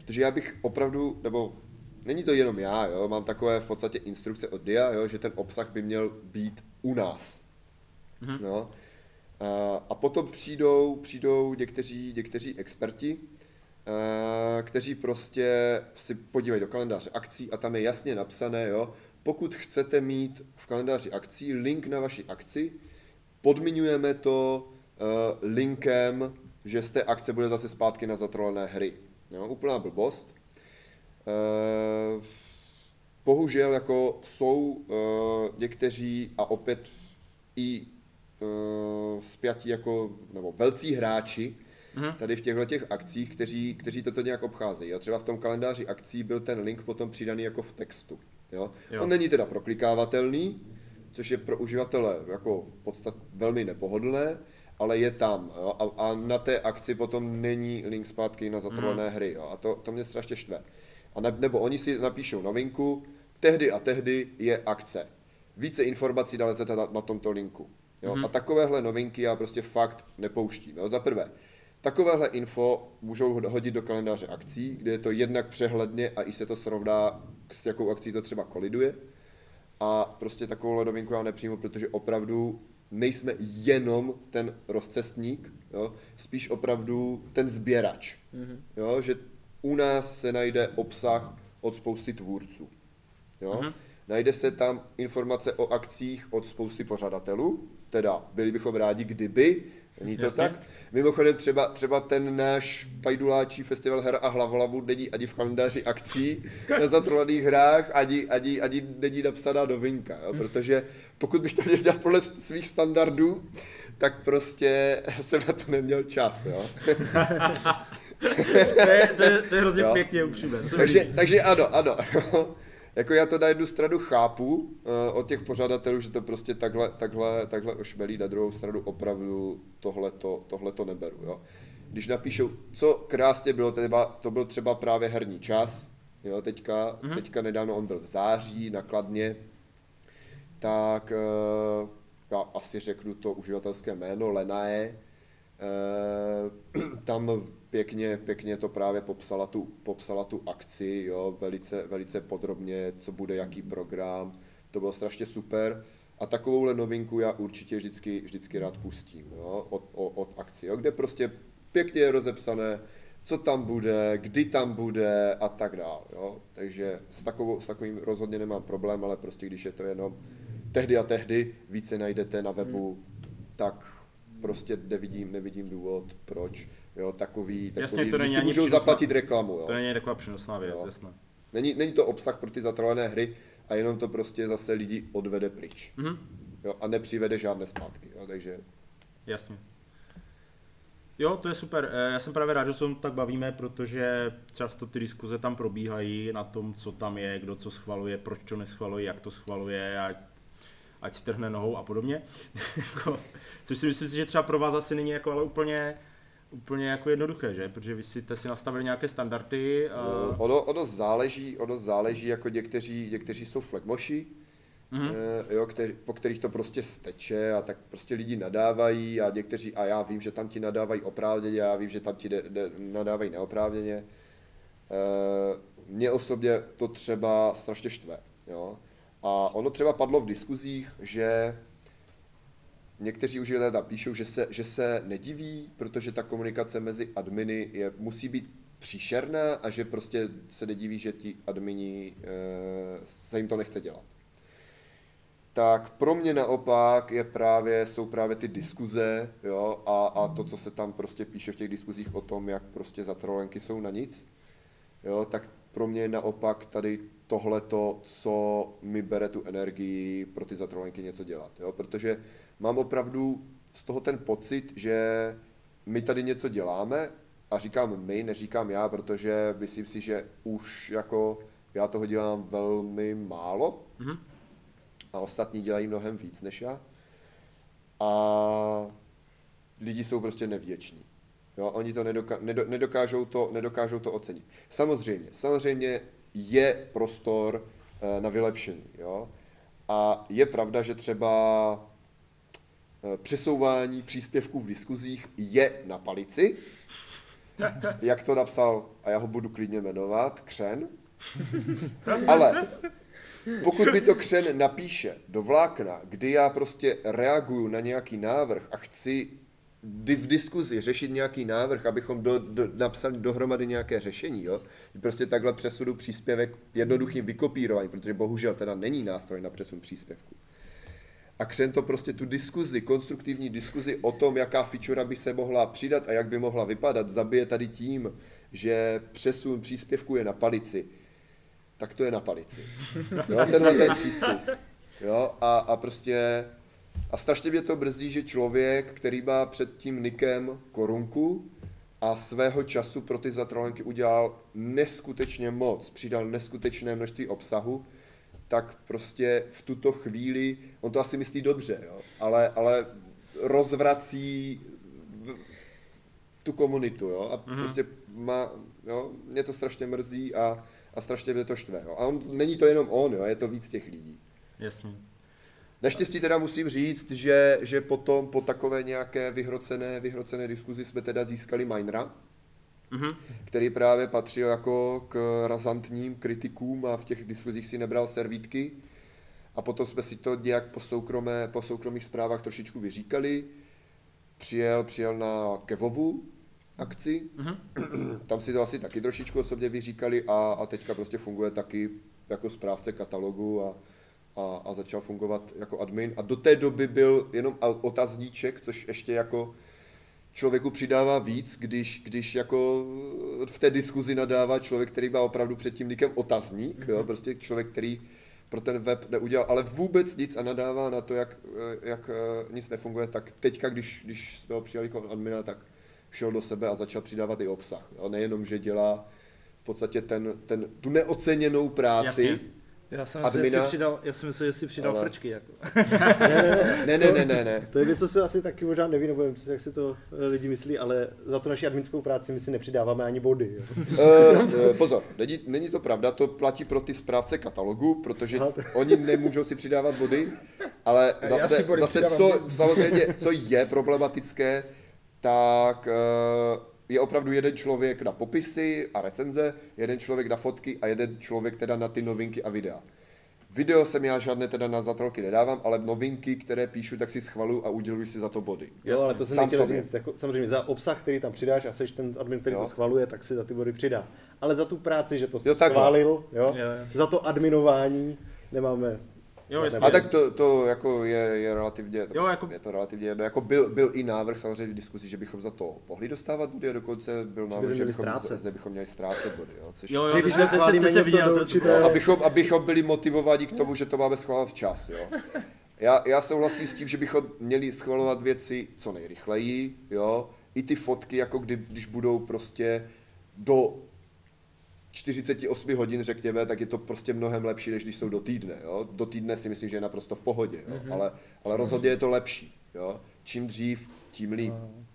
protože já bych opravdu, nebo není to jenom já, jo, mám takové v podstatě instrukce od DIA, jo, že ten obsah by měl být u nás, no, a- a potom přijdou, přijdou někteří, někteří experti, kteří prostě si podívají do kalendáře akcí a tam je jasně napsané, jo, pokud chcete mít v kalendáři akcí link na vaši akci, podmiňujeme to uh, linkem, že z té akce bude zase zpátky na zatrolené hry. Jo, úplná blbost. Uh, bohužel jako jsou někteří a opět i spjatí jako, nebo velcí hráči Mhm. tady v těchto těch akcích, kteří, kteří toto nějak obcházejí. A třeba v tom kalendáři akcí byl ten link potom přidaný jako v textu. Jo? Jo. On není teda proklikávatelný, což je pro uživatele jako podstat velmi nepohodlné, ale je tam. Jo? A, a, na té akci potom není link zpátky na zatrolené hry. Jo? A to, to mě strašně štve. A ne, nebo oni si napíšou novinku, tehdy a tehdy je akce. Více informací naleznete na, na tomto linku. Jo? A takovéhle novinky já prostě fakt nepouštím. Jo? Za prvé, takovéhle info můžou hodit do kalendáře akcí, kde je to jednak přehledně a i se to srovná, s jakou akcí to třeba koliduje. A prostě takovou novinku já nepřijmu, protože opravdu nejsme jenom ten rozcestník, jo? spíš opravdu ten sběrač. Jo? Že u nás se najde obsah od spousty tvůrců. Jo? Najde se tam informace o akcích od spousty pořadatelů, teda byli bychom rádi, kdyby, není to Jasně. tak. Mimochodem třeba, třeba ten náš pajduláčí festival her a hlavolavu není ani v kalendáři akcí na zatrolaných hrách, ani, ani, ani není napsaná novinka, jo? protože pokud bych to měl dělat podle svých standardů, tak prostě jsem na to neměl čas. Jo? to, je, to, je, to je hrozně Jo. pěkně upřímné. takže, takže ano, ano. Jako já to na jednu stranu chápu uh, od těch pořadatelů, že to prostě takhle, takhle, takhle ošmelí, na druhou stranu opravdu tohleto, tohleto neberu. Jo. Když napíšou, co krásně bylo, třeba, to byl třeba právě herní čas, jo, teďka, mm-hmm. teďka nedávno on byl v září na Kladně, tak uh, já asi řeknu to uživatelské jméno, Lenae, Eh, tam pěkně, pěkně to právě popsala tu, popsala tu akci, jo, velice, velice podrobně, co bude, jaký program, to bylo strašně super. A takovouhle novinku já určitě vždycky, vždycky rád pustím, jo, od, od, od akci, jo, kde prostě pěkně je rozepsané, co tam bude, kdy tam bude a tak dále. Jo. Takže s, takovou, s takovým rozhodně nemám problém, ale prostě když je to jenom tehdy a tehdy, více najdete na webu, tak prostě nevidím, nevidím důvod, proč, Jo, takový, takový Jasně, to není si můžou přínosná- zaplatit reklamu. Jo. To není taková přínosná věc, Jo. jasně. Není, není to obsah pro ty zatralené hry a jenom to prostě zase lidi odvede pryč. Mhm. Jo, a nepřivede žádné zpátky. Jo, takže Jasně. Jo, to je super. Eh, Já jsem právě rád, že se tak bavíme, protože často ty diskuze tam probíhají na tom, co tam je, kdo co schvaluje, proč to neschvaluje, jak to schvaluje, ať, ať si trhne nohou a podobně. Jako, Což si myslím, že třeba pro vás asi není jako ale úplně, úplně jako jednoduché, že? Protože vy si, jste si nastavili nějaké standardy. A... ono, ono záleží, ono záleží, jako někteří, někteří jsou flagmoši, Mhm. eh, jo, který, po kterých to prostě steče a tak prostě lidi nadávají a někteří, a já vím, že tam ti nadávají oprávněně, já vím, že tam ti de, de, nadávají neoprávněně. Eh, Mně osobně to třeba strašně štve. Jo? A ono třeba padlo v diskuzích, že někteří uživatelé tam píšou, že se, že se nediví, protože ta komunikace mezi adminy je, musí být příšerná a že prostě se nediví, že ti admini e, se jim to nechce dělat. Tak pro mě naopak je právě, jsou právě ty diskuze jo, a, a to, co se tam prostě píše v těch diskuzích o tom, jak prostě zatrolenky jsou na nic, jo, tak pro mě naopak tady tohleto, co mi bere tu energii pro ty zatrolenky něco dělat. Jo? Protože mám opravdu z toho ten pocit, že my tady něco děláme a říkám my, neříkám já, protože myslím si, že už jako já toho dělám velmi málo Mhm. a ostatní dělají mnohem víc než já. A lidi jsou prostě nevděční. Jo, oni to nedoka- nedo- nedokážou, to, nedokážou to ocenit. Samozřejmě, samozřejmě je prostor eh, na vylepšení. Jo? A je pravda, že třeba přesouvání příspěvků v diskuzích je na palici, jak to napsal, a já ho budu klidně jmenovat, Křen. Ale pokud mi to Křen napíše do vlákna, kdy já prostě reaguju na nějaký návrh a chci v diskuzi řešit nějaký návrh, abychom do, do, napsali dohromady nějaké řešení, jo? Prostě takhle přesunu příspěvek jednoduchým vykopírováním, protože bohužel teda není nástroj na přesun příspěvku. A Křen to prostě tu diskuzi, konstruktivní diskuzi o tom, jaká feature by se mohla přidat a jak by mohla vypadat, zabije tady tím, že přesun příspěvku je na palici. Tak to je na palici. Jo, tenhle ten přístup. Jo, a, a prostě a strašně mě to brzdí, že člověk, který má před tím nikem korunku a svého času pro ty zatrolenky udělal neskutečně moc, přidal neskutečné množství obsahu, tak prostě v tuto chvíli, on to asi myslí dobře, jo, ale, ale rozvrací v- tu komunitu, jo, a mm-hmm. prostě má, jo, mě to strašně mrzí a, a strašně mě to štve, jo. A on, není to jenom on, jo, je to víc těch lidí. Jasně. Naštěstí teda musím říct, že, že potom po takové nějaké vyhrocené, vyhrocené diskuzi jsme teda získali Minera, Mhm. který právě patřil jako k razantním kritikům a v těch diskuzích si nebral servítky. A potom jsme si to nějak po, soukromé, po soukromých zprávách trošičku vyříkali. Přijel, přijel na Kevovu akci, Mhm. tam si to asi taky trošičku osobně vyříkali a, a teďka prostě funguje taky jako správce katalogu a, a, a začal fungovat jako admin. A do té doby byl jenom otazníček, což ještě jako člověku přidává víc, když, když jako v té diskuzi nadává člověk, který má opravdu před tím nikem otazník, jo? prostě člověk, který pro ten web neudělal ale vůbec nic a nadává na to, jak, eh, jak eh, nic nefunguje, tak teďka, když, když jsme ho přijali jako admina, tak šel do sebe a začal přidávat i obsah. Jo? Nejenom, že dělá v podstatě ten, ten, tu neoceněnou práci, Jasně. Já jsem myslel, že Admina. si přidal, já jsem myslel, že si přidal Ale- frčky. Jako. ne, ne, ne, ne, ne. To je věc, co se asi taky možná neví, nebo nevím, jak si to eh, lidi myslí, ale za tu naši adminskou práci my si nepřidáváme ani body. Jo. Uh, pozor, není, není to pravda, to platí pro ty správce katalogu, protože Aha. oni nemůžou si přidávat body, ale zase, si body zase co, samozřejmě, co je problematické, tak uh, je opravdu jeden člověk na popisy a recenze, jeden člověk na fotky a jeden člověk teda na ty novinky a videa. Video jsem já žádné teda na zatrolky nedávám, ale novinky, které píšu, tak si schvaluju a uděluji si za to body. Jo, ale to jsem Sám sobě. říct. Jako, samozřejmě za obsah, který tam přidáš a seš ten admin, který Jo. to schvaluje, tak si za ty body přidá. Ale za tu práci, že to Jo, schválil, jo, Jo, jo. za to adminování nemáme Jo, jasně. A tak to, to jako je, je relativně, Jo, jako- je to relativně jedno. Jako byl, byl i návrh samozřejmě v diskusi, že bychom za to mohli dostávat body a dokonce byl návrh, že bychom, ztrácet. že bychom měli ztrácet body. Jo, což, Jo, jo, když teď jsem něco viděl, do to- určité- No, abychom, abychom byli motivováni k tomu, že to máme schvalovat včas. Jo. Já, já souhlasím s tím, že bychom měli schvalovat věci co nejrychleji, jo. I ty fotky, jako kdy, když budou prostě do 48 hodin, řekněme, tak je to prostě mnohem lepší, než když jsou do týdne. Jo? Do týdne si myslím, že je naprosto v pohodě, jo? Ale, ale rozhodně je to lepší. Jo? Čím dřív, tím líp.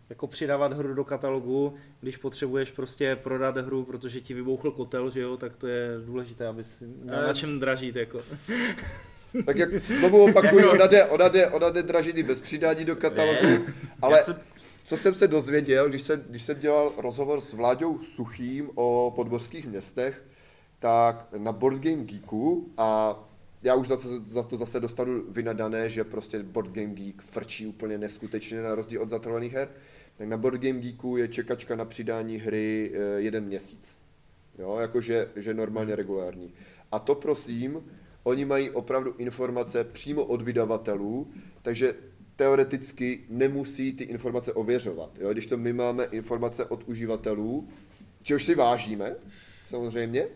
Jako přidávat hru do katalogu, když potřebuješ prostě prodat hru, protože ti vybouchl kotel, že jo, tak to je důležité, aby si měl na čem dražit, jako. Tak jak znovu opakuju, ona jde, ona jde, ona jde dražit i bez přidání do katalogu, ale Já jsem- co jsem se dozvěděl, když jsem, když jsem dělal rozhovor s Vláďou Suchým o podborských městech, tak na Board Game Geeku a já už za, za to zase dostanu vynadané, že prostě Board Game Geek frčí úplně neskutečně na rozdíl od zatrvaných her, tak na Board Game Geeku je čekačka na přidání hry eh, jeden měsíc. Jo, jakože že normálně regulární. A to prosím, oni mají opravdu informace přímo od vydavatelů, takže teoreticky nemusí ty informace ověřovat. Jo? Když to my máme informace od uživatelů, čehož si vážíme, samozřejmě,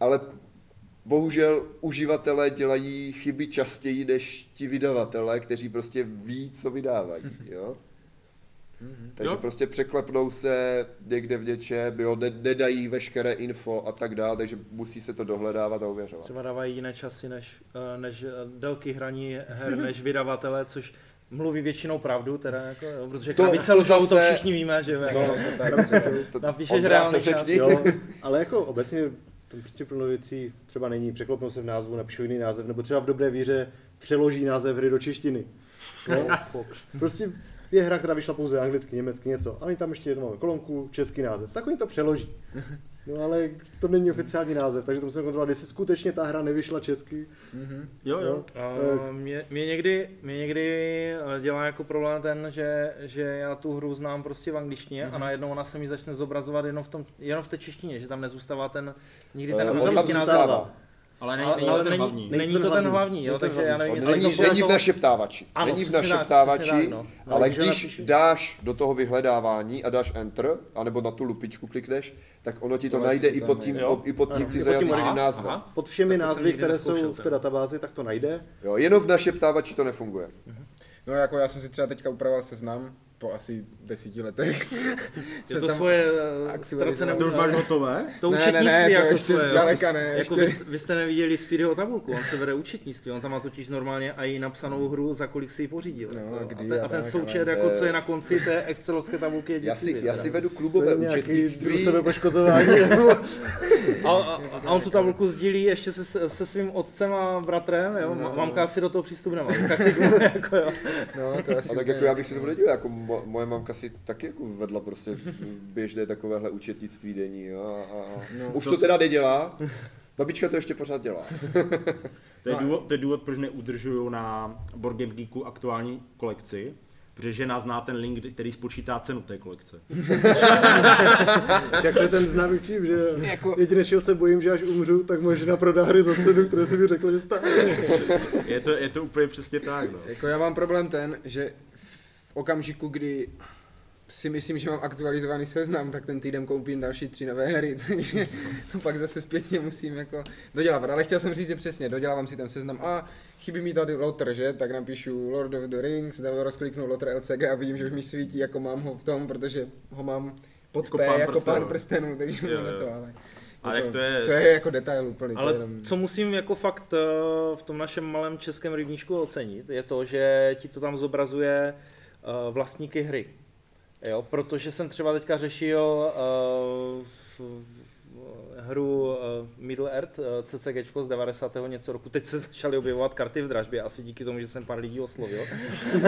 ale bohužel uživatelé dělají chyby častěji než ti vydavatelé, kteří prostě ví, co vydávají. Jo? Takže Jo. prostě překlepnou se někde v něčem, jo, ne, nedají veškeré info a tak dále, takže musí se to dohledávat a ověřovat. Třeba dávají jiné časy než, eh, než eh, délky hraní her, než vydavatele, což mluví většinou pravdu, teda jako, jo, protože To- krabice to lžou, to zase- všichni víme, že jo, jako, No, To- Napíšeš reálný čas. Jo, ale jako obecně tam prostě plno věcí třeba není, překlopnou se v názvu, napíšou jiný název, nebo třeba v dobré víře přeloží název hry do češtiny. No, prostě je hra, která vyšla pouze anglicky, německy, něco, ale tam ještě jednou máme kolonku, český název, tak oni to přeloží. No ale to není oficiální název, takže to musíme kontrolovat, jestli skutečně ta hra nevyšla česky. Jo, jo. A mě, mě, někdy, mě někdy eh, dělá jako problém ten, že, že já tu hru znám prostě v angličtině Mhm. a najednou ona se mi začne zobrazovat jenom v, tom, jenom v té češtině, že tam nezůstává ten, nikdy Eh, ten on tam anglický název. Ale není, Ale, není ale to ten není, hlavní. není, Není to ten hlavní. jo, takže já hlavní. nevím, jestli není, není v našeptávači. Ano, není v našeptávači, tak, no. No, ale když napíšu- dáš do toho vyhledávání a dáš enter, anebo na tu lupičku klikneš, tak ono ti to To najde i pod tím, jo. i pod tím Ano, i pod tím cizojazyčným názvem. aha. Pod všemi názvy, které jsou v té teda. databázi, tak to najde. Jo, jenom v našeptávači to nefunguje. No jako já jsem si třeba teďka upravoval seznam po asi desíti letech. Je to svoje eh, ztracené To už máš hotové? To Ne, ne, účetnictví ne, to jako ještě svoje, zdaleka ne, Jako ještě- vy, jste- vy, jste neviděli Speedyho tabulku, on se vede účetnictví, on tam má totiž normálně i napsanou hru, za kolik si ji pořídil. No, jako, kdy a, ten, a ten součet, jako co je na konci té excelovské tabulky, je Já si, děsivý. já si vedu To klubové je nějaký účetnictví. A, a, a, on tu tabulku sdílí ještě se, se svým otcem a bratrem, jo? No. Mamka asi do toho přístup nemá. Tak jako, jo. No, to asi A tak jako já bych si to nedivil, jako mo, moje mamka si taky jako vedla prostě běžné takovéhle účetnictví denní. Jo, a, a, No, už to to teda nedělá, babička to ještě pořád dělá. To je, No důvod, to je důvod, proč neudržuju na Board Game Geeku aktuální kolekci, protože žena zná ten link, který spočítá cenu té kolekce. Jak to je ten známý vtip, že Jako- jediné, čeho se bojím, že až umřu, tak moje žena prodá hry za cenu, které si mi řekla, že stále. Je to, je to úplně přesně tak, no. Jako já mám problém ten, že v okamžiku, kdy si myslím, že mám aktualizovaný seznam, tak ten týden koupím další tři nové hry, takže to pak zase zpětně musím jako dodělávat. Ale chtěl jsem říct, že přesně, dodělávám si ten seznam a chybí mi tady Lotter, že? Tak napíšu Lord of the Rings, rozkliknu Lotter LCG a vidím, že už mi svítí, jako mám ho v tom, protože ho mám pod Jako P, pán jako prstenů. pán prstenů, takže Jo, jo. to, ale... Ale jak to je- To je jako detail úplný, to Ale je jenom... co musím jako fakt eh, v tom našem malém českém rybníčku ocenit, je to, že ti to tam zobrazuje eh, vlastníky hry. Jo, protože jsem třeba teďka řešil uh, hru uh, Middle Earth, uh, CCG z 90. něco roku. Teď se začaly objevovat karty v dražbě, asi díky tomu, že jsem pár lidí oslovil.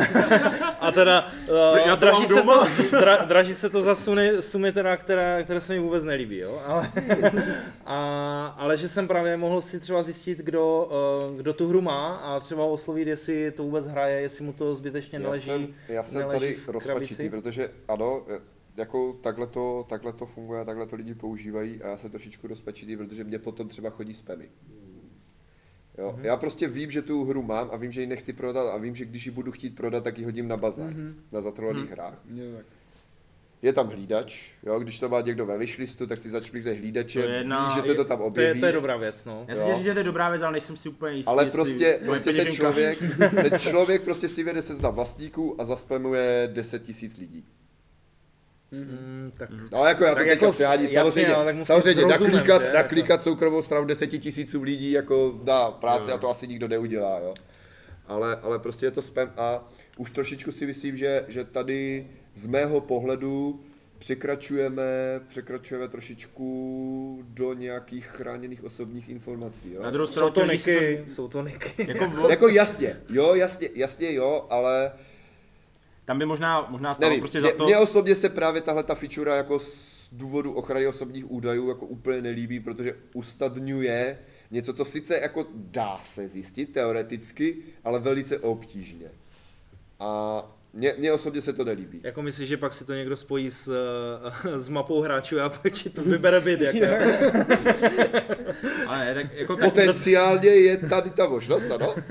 A teda uh, Já to draží, se doma. to, dra, draží se to za sumy, sumy teda, které, které se mi vůbec nelíbí. Jo? Ale, a, ale že jsem právě mohl si třeba zjistit, kdo, kdo tu hru má a třeba oslovit, jestli to vůbec hraje, jestli mu to zbytečně Já neleží. jsem, já jsem neleží tady rozpačitý, protože ano, jako takhle to, takhle to funguje a takhle to lidi používají a já jsem trošičku rozpačitý, protože mě potom třeba chodí spamy. Jo? Mm-hmm. Já prostě vím, že tu hru mám a vím, že ji nechci prodat a vím, že když ji budu chtít prodat, tak ji hodím na bazar, mm-hmm. na zatrovaných mm-hmm. hrách. Je tak. Je tam hlídač, jo? když to má někdo ve wishlistu, tak si začklikne hlídače, To je jedna- ví, že se to tam To je, objeví. to je dobrá věc, no. Já si myslím, že to je dobrá věc, ale nejsem si úplně jistý, Ale prostě, prostě ten člověk, ten člověk prostě si vede seznam vlastníků a zaspamuje 10 tisíc lidí. Mm, tak No jako já to Tak teďka jako jasně, samozřejmě, ale tak samozřejmě s rozumem, naklikat, že? naklikat soukromou zprávu 10 tisícům lidí jako dá práci Jo. a to asi nikdo neudělá, jo. Ale, ale prostě je to spam a už trošičku si myslím, že, že tady z mého pohledu překračujeme, překračujeme trošičku do nějakých chráněných osobních informací, jo. Na druhou jsou stranu to lidi si niky, jsou to niky. to, jako, Jako jasně, jo, jasně, jasně jo, ale tam by možná, možná stalo nevím, prostě mě, za to, mně osobně se právě tahle ta feature jako z důvodu ochrany osobních údajů jako úplně nelíbí, protože ustadňuje něco, co sice jako dá se zjistit teoreticky, ale velice obtížně. A mně, mně osobně se to nelíbí. Jako myslíš, že pak si to někdo spojí s, eh, s mapou hráčů a pak ti to vybere byt, jako. ale tak, jako, tak, Potenciálně je tady ta možnost, ano?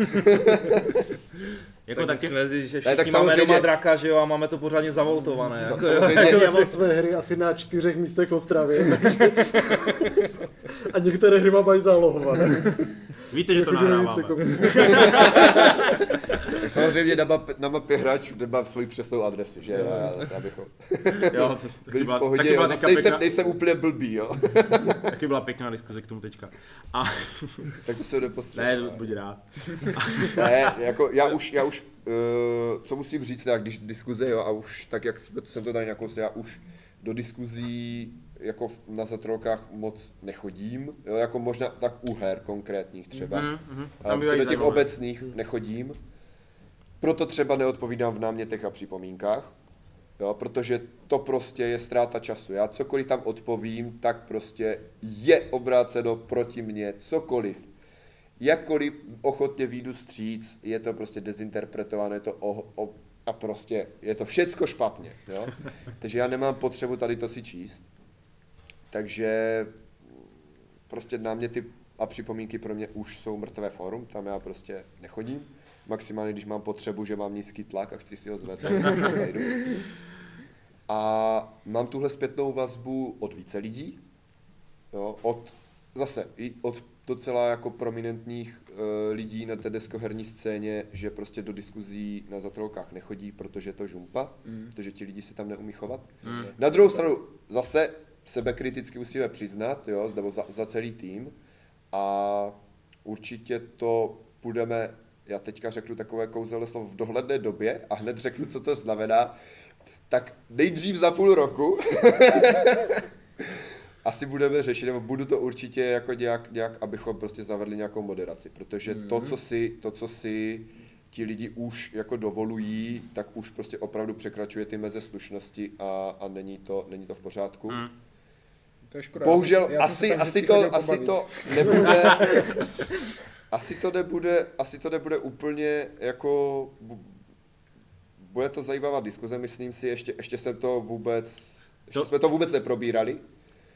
jako tak taky, říct, že Ne, všichni tak máme samozřejmě- doma draka, že jo, a máme to pořádně zavoltované. Jako, samozřejmě- Já mám své hry asi na čtyřech místech v Ostravě. A některé hry mám až zálohované. Víte, že to Jakože nic nahráváme. Tak samozřejmě na, map, na mapě hráčů nemám svoji přesnou adresu, že? Já zase abychom Jo, to, taky byli v pohodě, taky jo. byla, Zase teďka nejsem, pěkná, nejsem úplně blbý, jo. taky byla pěkná diskuze k tomu teďka. A Tak to se nepostřebuje. ne, buď rád. Ne, jako já už, já už, uh, co musím říct, tak když diskuze, jo, a už tak, jak jsem to tady nakousl, já už do diskuzí jako na zatrolkách moc nechodím, jo, jako možná tak u her konkrétních třeba, Mhm, mhm. ale do těch zajímavé. obecných nechodím, proto třeba neodpovídám v námětech a připomínkách, jo, protože to prostě je ztráta času. Já cokoliv tam odpovím, tak prostě je obráceno proti mně, cokoliv. Jakkoliv ochotně výjdu stříc, je to prostě dezinterpretované, je to o, o, a prostě je to všecko špatně. Jo? Takže já nemám potřebu tady to si číst. Takže prostě náměty a připomínky pro mě už jsou mrtvé fórum, tam já prostě nechodím. Maximálně, když mám potřebu, že mám nízký tlak a chci si ho zvednout. A mám tuhle zpětnou vazbu od více lidí, jo, od, zase i od docela jako prominentních uh, lidí na té deskoherní scéně, že prostě do diskuzí na zatrolkách nechodí, protože je to žumpa, mm. protože ti lidi si tam neumí chovat. Mm. Na druhou stranu zase sebekriticky musíme přiznat, jo, nebo za, za celý tým a určitě to budeme, já teďka řeknu takové kouzelné slovo v dohledné době a hned řeknu, co to znamená, tak nejdřív za půl roku asi budeme řešit, nebo budu to určitě jako nějak, nějak abychom prostě zavedli nějakou moderaci, protože to, co si, to, co si ti lidi už jako dovolují, tak už prostě opravdu překračuje ty meze slušnosti a, a není, to, není to v pořádku. Mm. To je škoda. Bohužel já asi, tam asi, to, asi to nebude, asi to nebude, asi to nebude úplně jako, bu- bude to zajímavá diskuze, myslím si, ještě, ještě jsem to vůbec, ještě To- jsme to vůbec neprobírali.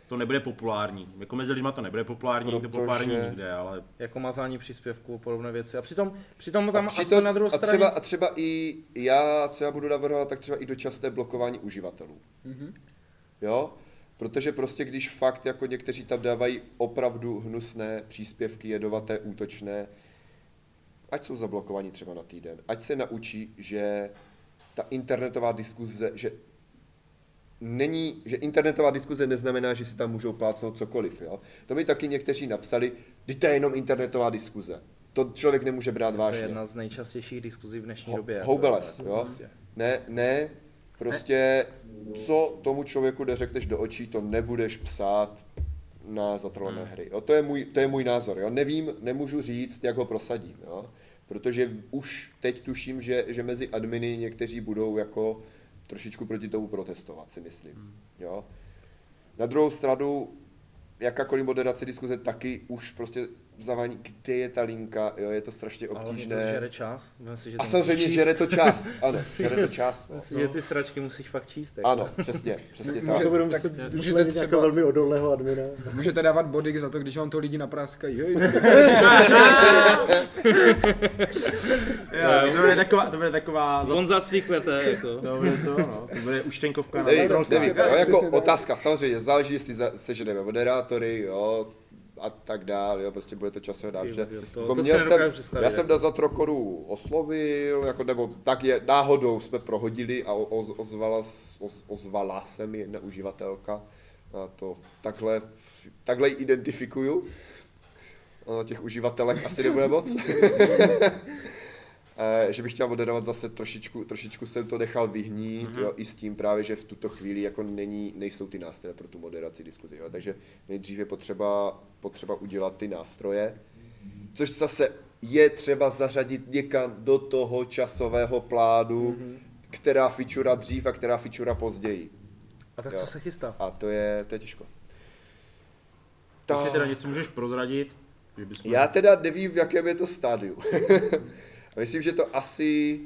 To nebude populární. Jako mezi lidma to nebude populární, Protože- populární nikde, ale jako mazání příspěvku a podobné věci. A přitom, přitom tam a, přitom, na druhou a, straně... třeba, a třeba i já, co já budu navrhovat, tak třeba i dočasné blokování uživatelů. Mhm. Jo? Protože prostě když fakt jako někteří tam dávají opravdu hnusné příspěvky, jedovaté, útočné, ať jsou zablokovaní třeba na týden, ať se naučí, že ta internetová diskuze, že není, že internetová diskuze neznamená, že si tam můžou plácnout cokoliv. Jo? To mi taky někteří napsali, teď to je jenom internetová diskuze. To člověk nemůže brát To je vážně. jedna z nejčastějších diskuzí v dnešní Ho- době. houbeles, jako, jo? prostě. Ne, ne, prostě co tomu člověku neřekneš do očí, to nebudeš psát na zatrované Hmm. hry. Jo? To, je můj, to je můj názor. Jo? Nevím, nemůžu říct, jak ho prosadím. Jo? Protože už teď tuším, že, že mezi adminy někteří budou jako trošičku proti tomu protestovat, si myslím. Hmm. Jo? Na druhou stranu, jakákoliv moderace diskuze taky už prostě zavání, kde je ta linka, jo, je to strašně Ale mě to obtížné. žere čas. Si, že A samozřejmě žere to čas, ano, žere to čas. No. Si, že ty sračky musíš fakt číst. jako. Ano, přesně, přesně tak. To budeme tak muset můžete vyčlenit třeba- jako velmi odolného admina. Můžete dávat body za to, když vám to lidi napráskají. Jo, to bude taková, to bude taková, On zasvíknete, jako. to bude to, no, to bude účtenkovka na Nevím, Troll nevím, jo, jako tak. otázka, samozřejmě, záleží, jestli seženeme moderátory, jo, a tak dál, jo, prostě bude to Ty že to- jako to měl jsem, já jsem na Zatrokoru oslovil, jako, nebo tak je, náhodou jsme prohodili a oz, ozvala, oz, ozvala se mi jedna uživatelka, a to takhle, takhle ji identifikuju, A těch uživatelek asi nebude moc. Eh, že bych chtěl moderovat zase trošičku, trošičku jsem to nechal vyhnít, mm-hmm. jo, i s tím právě, že v tuto chvíli jako není, nejsou ty nástroje pro tu moderaci diskuzi, jo, takže nejdřív je potřeba, potřeba udělat ty nástroje, což zase je třeba zařadit někam do toho časového plánu, mm-hmm. která featura dřív a která featura později. A tak Jo. co se chystá? A to je, to je těžko. Jestli teda něco můžeš prozradit. Já teda nevím, v jakém je to stádiu. Myslím, že to asi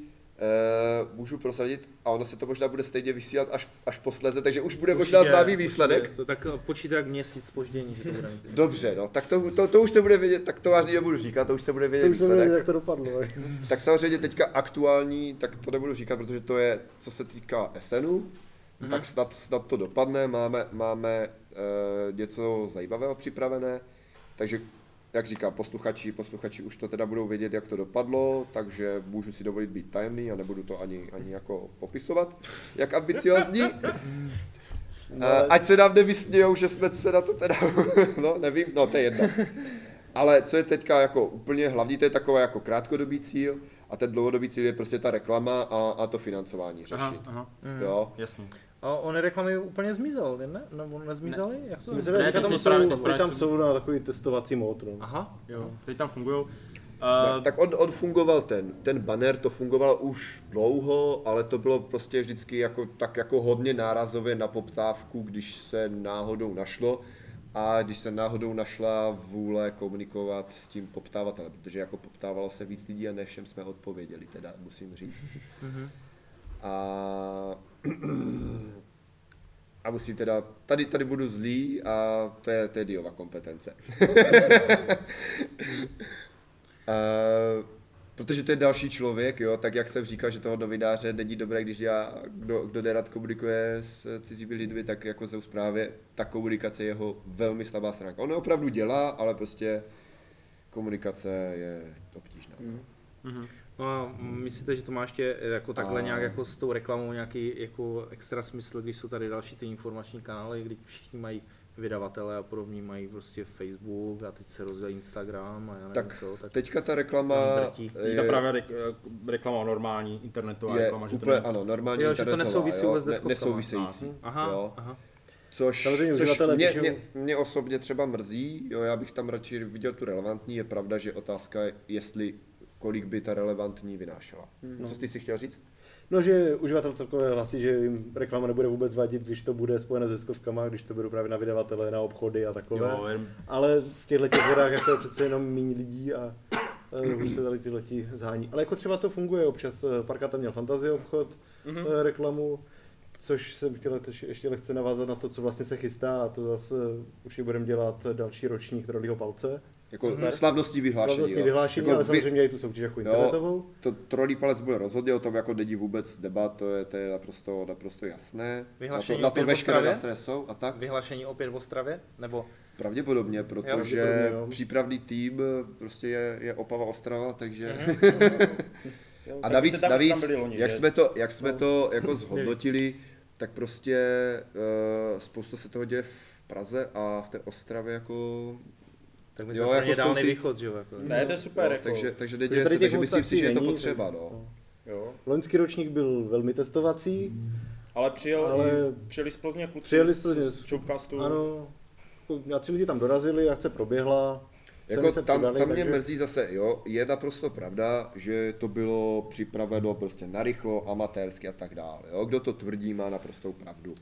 uh, můžu prosadit a ono se to možná bude stejně vysílat až, až posléze, takže už bude možná Určitě, známý určitě. výsledek. To tak počítá jak měsíc spoždění, že to bude. mít. Dobře, no, tak to, to, to, už se bude vědět, tak to ani nebudu říkat, to už se bude vědět To výsledek. věděl, jak to dopadlo. Tak samozřejmě teďka aktuální, tak to nebudu říkat, protože to je, co se týká SNu, mm-hmm. tak snad, snad to dopadne, máme, máme uh, něco zajímavého připravené, takže jak říkám, posluchači, posluchači už to teda budou vědět, jak to dopadlo, takže můžu si dovolit být tajemný a nebudu to ani, ani jako popisovat, jak ambiciozní. Uh, ať se nám nevysmějou, že jsme se na to teda, no nevím, no to je jedno. Ale co je teďka jako úplně hlavní, to je takový jako krátkodobý cíl a ten dlouhodobý cíl je prostě ta reklama a, a to financování řešit. Aha, aha, Jo. jasně. A on reklamy úplně zmizel, ne? Nebo nezmizely? Jak to? Myslím, Ne, že teď tam, jsou, právě- teď právě tam jsou na takový testovací mód. No. Aha. Jo, teď tam fungují. Ne, Uh, tak on, on fungoval ten, ten banner, to fungovalo už dlouho, ale to bylo prostě vždycky jako, tak jako hodně nárazově na poptávku, když se náhodou našlo a když se náhodou našla vůle komunikovat s tím poptávatelem, protože jako poptávalo se víc lidí a ne všem jsme odpověděli, teda musím říct. A, a musím teda, tady, tady budu zlý a to je, to je Diova kompetence. Uh, protože to je další člověk, jo, tak jak jsem říkal, že toho novináře není dobré, když já, kdo, kdo nerad komunikuje s cizími lidmi, tak jako jsou právě ta komunikace je jeho velmi slabá stránka. On opravdu dělá, ale prostě komunikace je obtížná. mhm. No a myslíte, že to má ještě jako takhle A- nějak jako s tou reklamou nějaký jako extra smysl, když jsou tady další ty informační kanály, kdy všichni mají vydavatele a podobně mají prostě Facebook a teď se rozdělí Instagram a já nevím Tak co. Tak teďka ta reklama. Je to právě rek- reklama normální, internetová je reklama, že to úplně, ne... ano, normální Jo, že to internetová, nesouvisí jo, vůbec ne, nesouvisející. aha, jo. aha. Což, Samozřejmě což mě, píšou- mě, mě, osobně třeba mrzí, jo, já bych tam radši viděl tu relevantní, je pravda, že otázka je, jestli kolik by ta relevantní vynášela. Hmm. Co jsi si chtěl říct? No, že uživatel celkově hlasí, že jim reklama nebude vůbec vadit, když to bude spojené se ziskovkama, když to budou právě na vydavatele, na obchody a takové. Jo, jen, Ale v těchto těch vodách jako je přece jenom méně lidí a eh, už se tady tyhle leti zhání. Ale jako třeba to funguje občas. eh, Parka tam měl fantazie obchod, Mhm. mm-hmm. reklamu, což jsem chtěl ještě- ještě lehce navázat na to, co vlastně se chystá a to zase určitě budeme dělat další ročník Trolího palce. Jako Mhm. slavnostní vyhlášení. Slavnostní jo. vyhlášení, jako ale vy- samozřejmě i tu soutěž jako internetovou. To trolí palec bude rozhodně, o tom jako není vůbec debat, to je, to je naprosto, naprosto jasné. Vyhlášení na to, na opět to v veškeré Ostravě? nástroje jsou a tak. Vyhlášení opět v Ostravě? Nebo Pravděpodobně, protože pravděpodobně, jo. přípravný tým prostě je, je Opava Ostrava, takže... jo, A tak navíc, tam- navíc tam byli loni, jak jsme to, jak jsme to jako zhodnotili, tak prostě uh, spousta se toho děje v Praze a v té Ostravě jako... tak my Jo, jsme jako jako dálný ty- východ, že jo? Jako. Ne, to je super, jo, jako, takže, takže neděje tady se, takže myslím si, že je to potřeba, no. jo. Loňský ročník byl velmi testovací. Ale přijel, Ale- i, přijeli z Plzně kluci Přijeli z Plzně. z Chopcastu. Ano, nějací lidi tam dorazili, akce proběhla. Jako tam, přidali, tam mě takže- mrzí zase, jo, je naprosto pravda, že to bylo připraveno prostě narychlo, amatérsky a tak dále, jo. Kdo to tvrdí, má naprostou pravdu.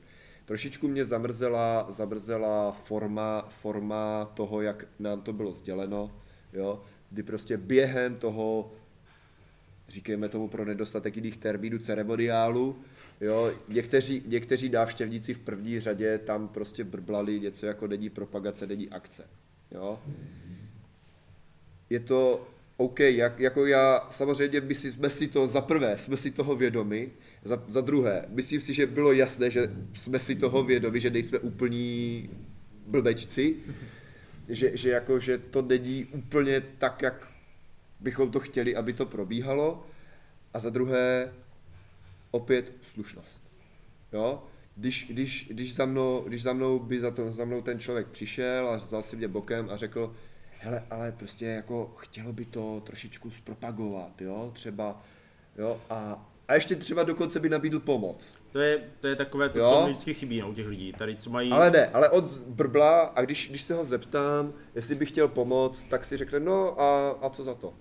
Trošičku mě zamrzela, zamrzela forma, forma toho, jak nám to bylo sděleno. jo, kdy prostě během toho, říkejme tomu pro nedostatek jiných termínů, ceremoniálu, jo, někteří, někteří návštěvníci v první řadě tam prostě brblali něco jako není propagace, není akce, jo. Je to OK, jak, jako já, samozřejmě my si, jsme si to, za prvé, jsme si toho vědomi, za, za druhé, myslím si, že bylo jasné, že jsme si toho vědomi, že nejsme úplní blbečci, že, že, jako, že to není úplně tak, jak bychom to chtěli, aby to probíhalo. A za druhé, opět slušnost. Jo? Když, když, když, za mnou, když za mnou by za, to, za mnou ten člověk přišel a vzal si mě bokem a řekl, hele, ale prostě jako chtělo by to trošičku zpropagovat, jo, třeba, jo, a, a ještě třeba dokonce by nabídl pomoc. To je, to je takové to, Jo. co mi vždycky chybí no, u těch lidí, tady co mají... Ale ne, ale od brbla a když, když se ho zeptám, jestli by chtěl pomoct, tak si řekne, no a, a co za to,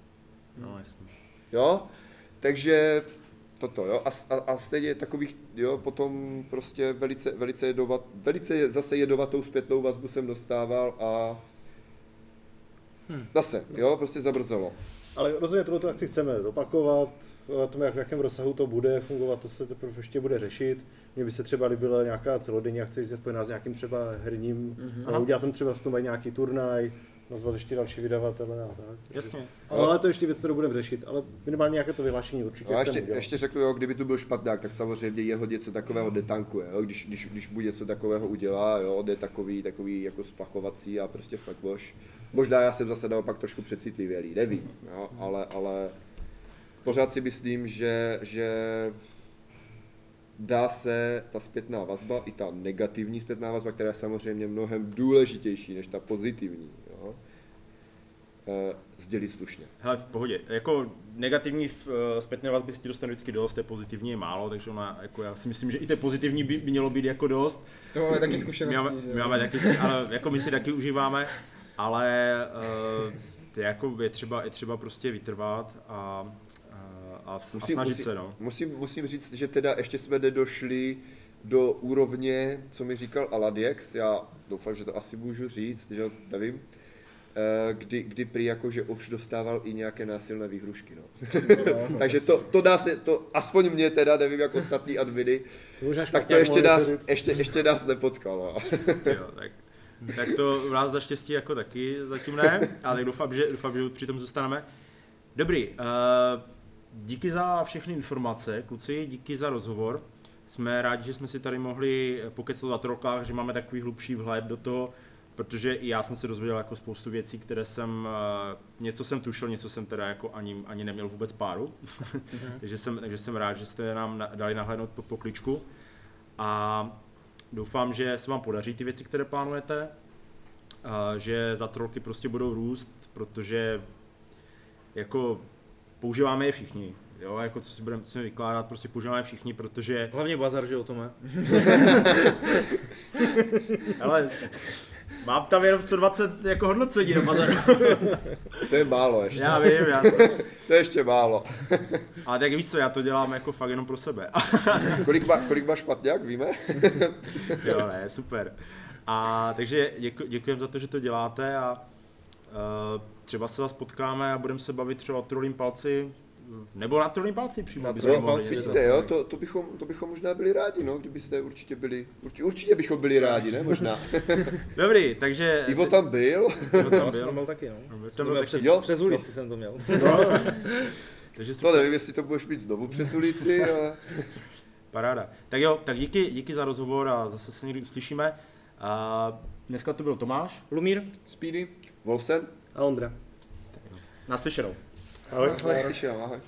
No jasně. jo, takže toto, jo, a, a, a stejně takových, jo, potom prostě velice, velice, jedovat, velice zase jedovatou zpětnou vazbu jsem dostával a zase, jo, prostě zabrzelo. Ale rozhodně tohle akci chceme zopakovat, o tom, jak, v jakém rozsahu to bude fungovat, to se teprve ještě bude řešit. Mně by se třeba líbila nějaká celodenní akce, že se spojená s nějakým třeba herním, mm-hmm. Udělat tam třeba v tom nějaký turnaj, nazvat ještě další vydavatele a tak. Jasně. Ale to je ještě věc, kterou budeme řešit, ale minimálně nějaké to vyhlášení určitě No ještě, ještě řeknu, jo, kdyby tu byl špatnák, tak samozřejmě jeho něco takového detankuje, jo, když, když, když buď něco takového udělá, jo, jde takový, takový jako splachovací a prostě fuckwash. Možná já jsem zase naopak trošku přecitlivělý, nevím, jo, ale, ale pořád si myslím, že, že dá se ta zpětná vazba, i ta negativní zpětná vazba, která je samozřejmě mnohem důležitější než ta pozitivní, sdělit slušně. Hele, v pohodě. Jako negativní uh, zpětné vazby si ti dostane vždycky dost, té pozitivní je málo, takže ona, jako já si myslím, že i té pozitivní by, by mělo být jako dost. To máme taky My zkušenosti, máme, že my máme taky, si- ale jako my si taky užíváme, ale uh, je, jako je třeba, je třeba prostě vytrvat a, a, a, a snažit musím, se, no. Musím, musím říct, že teda ještě jsme nedošli do úrovně, co mi říkal Aladiex, já doufám, že to asi můžu říct, že nevím, eh, kdy, kdy prý jako, že už dostával i nějaké násilné výhrušky, no. Takže to, to dá se, to aspoň mě teda, nevím, jak ostatní adminy, tak to ještě nás, ještě, ještě nás nepotkalo. Jo, tak, tak to u nás naštěstí jako taky zatím ne, ale doufám, že, doufám, že při tom zůstaneme. Dobrý, uh, díky za všechny informace, kluci, díky za rozhovor. Jsme rádi, že jsme si tady mohli pokecat o trolkách, že máme takový hlubší vhled do toho, protože i já jsem se dozvěděl jako spoustu věcí, které jsem, eh, něco jsem tušil, něco jsem teda jako ani, ani neměl vůbec páru. takže, jsem, takže jsem rád, že jste nám dali nahlédnout pod pokličku. A doufám, že se vám podaří ty věci, které plánujete, že za trolky prostě budou růst, protože jako používáme je všichni. Jo, jako co si budeme si vykládat, prostě používáme všichni, protože Hlavně bazar, že o tom je. ale mám tam jenom 120 jako hodnocení na bazaru. To je málo ještě, já vím, já, to je ještě málo. ale tak víš co, já to dělám jako fakt jenom pro sebe. Kolik má, kolik má špatňák, víme? jo, ne, super. A takže děku, děkujeme za to, že to děláte a uh, třeba se zase potkáme a budeme se bavit třeba o trolím palci, nebo na trolím palci přímo. Na mohli palci, něco. Vidíte, jo, to, to, bychom, to bychom možná byli rádi, no, kdybyste určitě byli, určitě, určitě bychom byli rádi, ne, možná. Dobrý, takže... Ivo tam byl, Ivo tam Já byl. jsem byl taky, no. Tam To byl přes, Jo. přes ulici jsem to měl. Takže to super, nevím, jestli to budeš mít znovu přes ulici, ale paráda. Tak jo, tak díky, díky za rozhovor a zase se někdy uslyšíme. A dneska to byl Tomáš. Lumír? Speedy? Wolfsen? A Ondra. Naslyšenou. Ahoj. Slyšel, ahoj.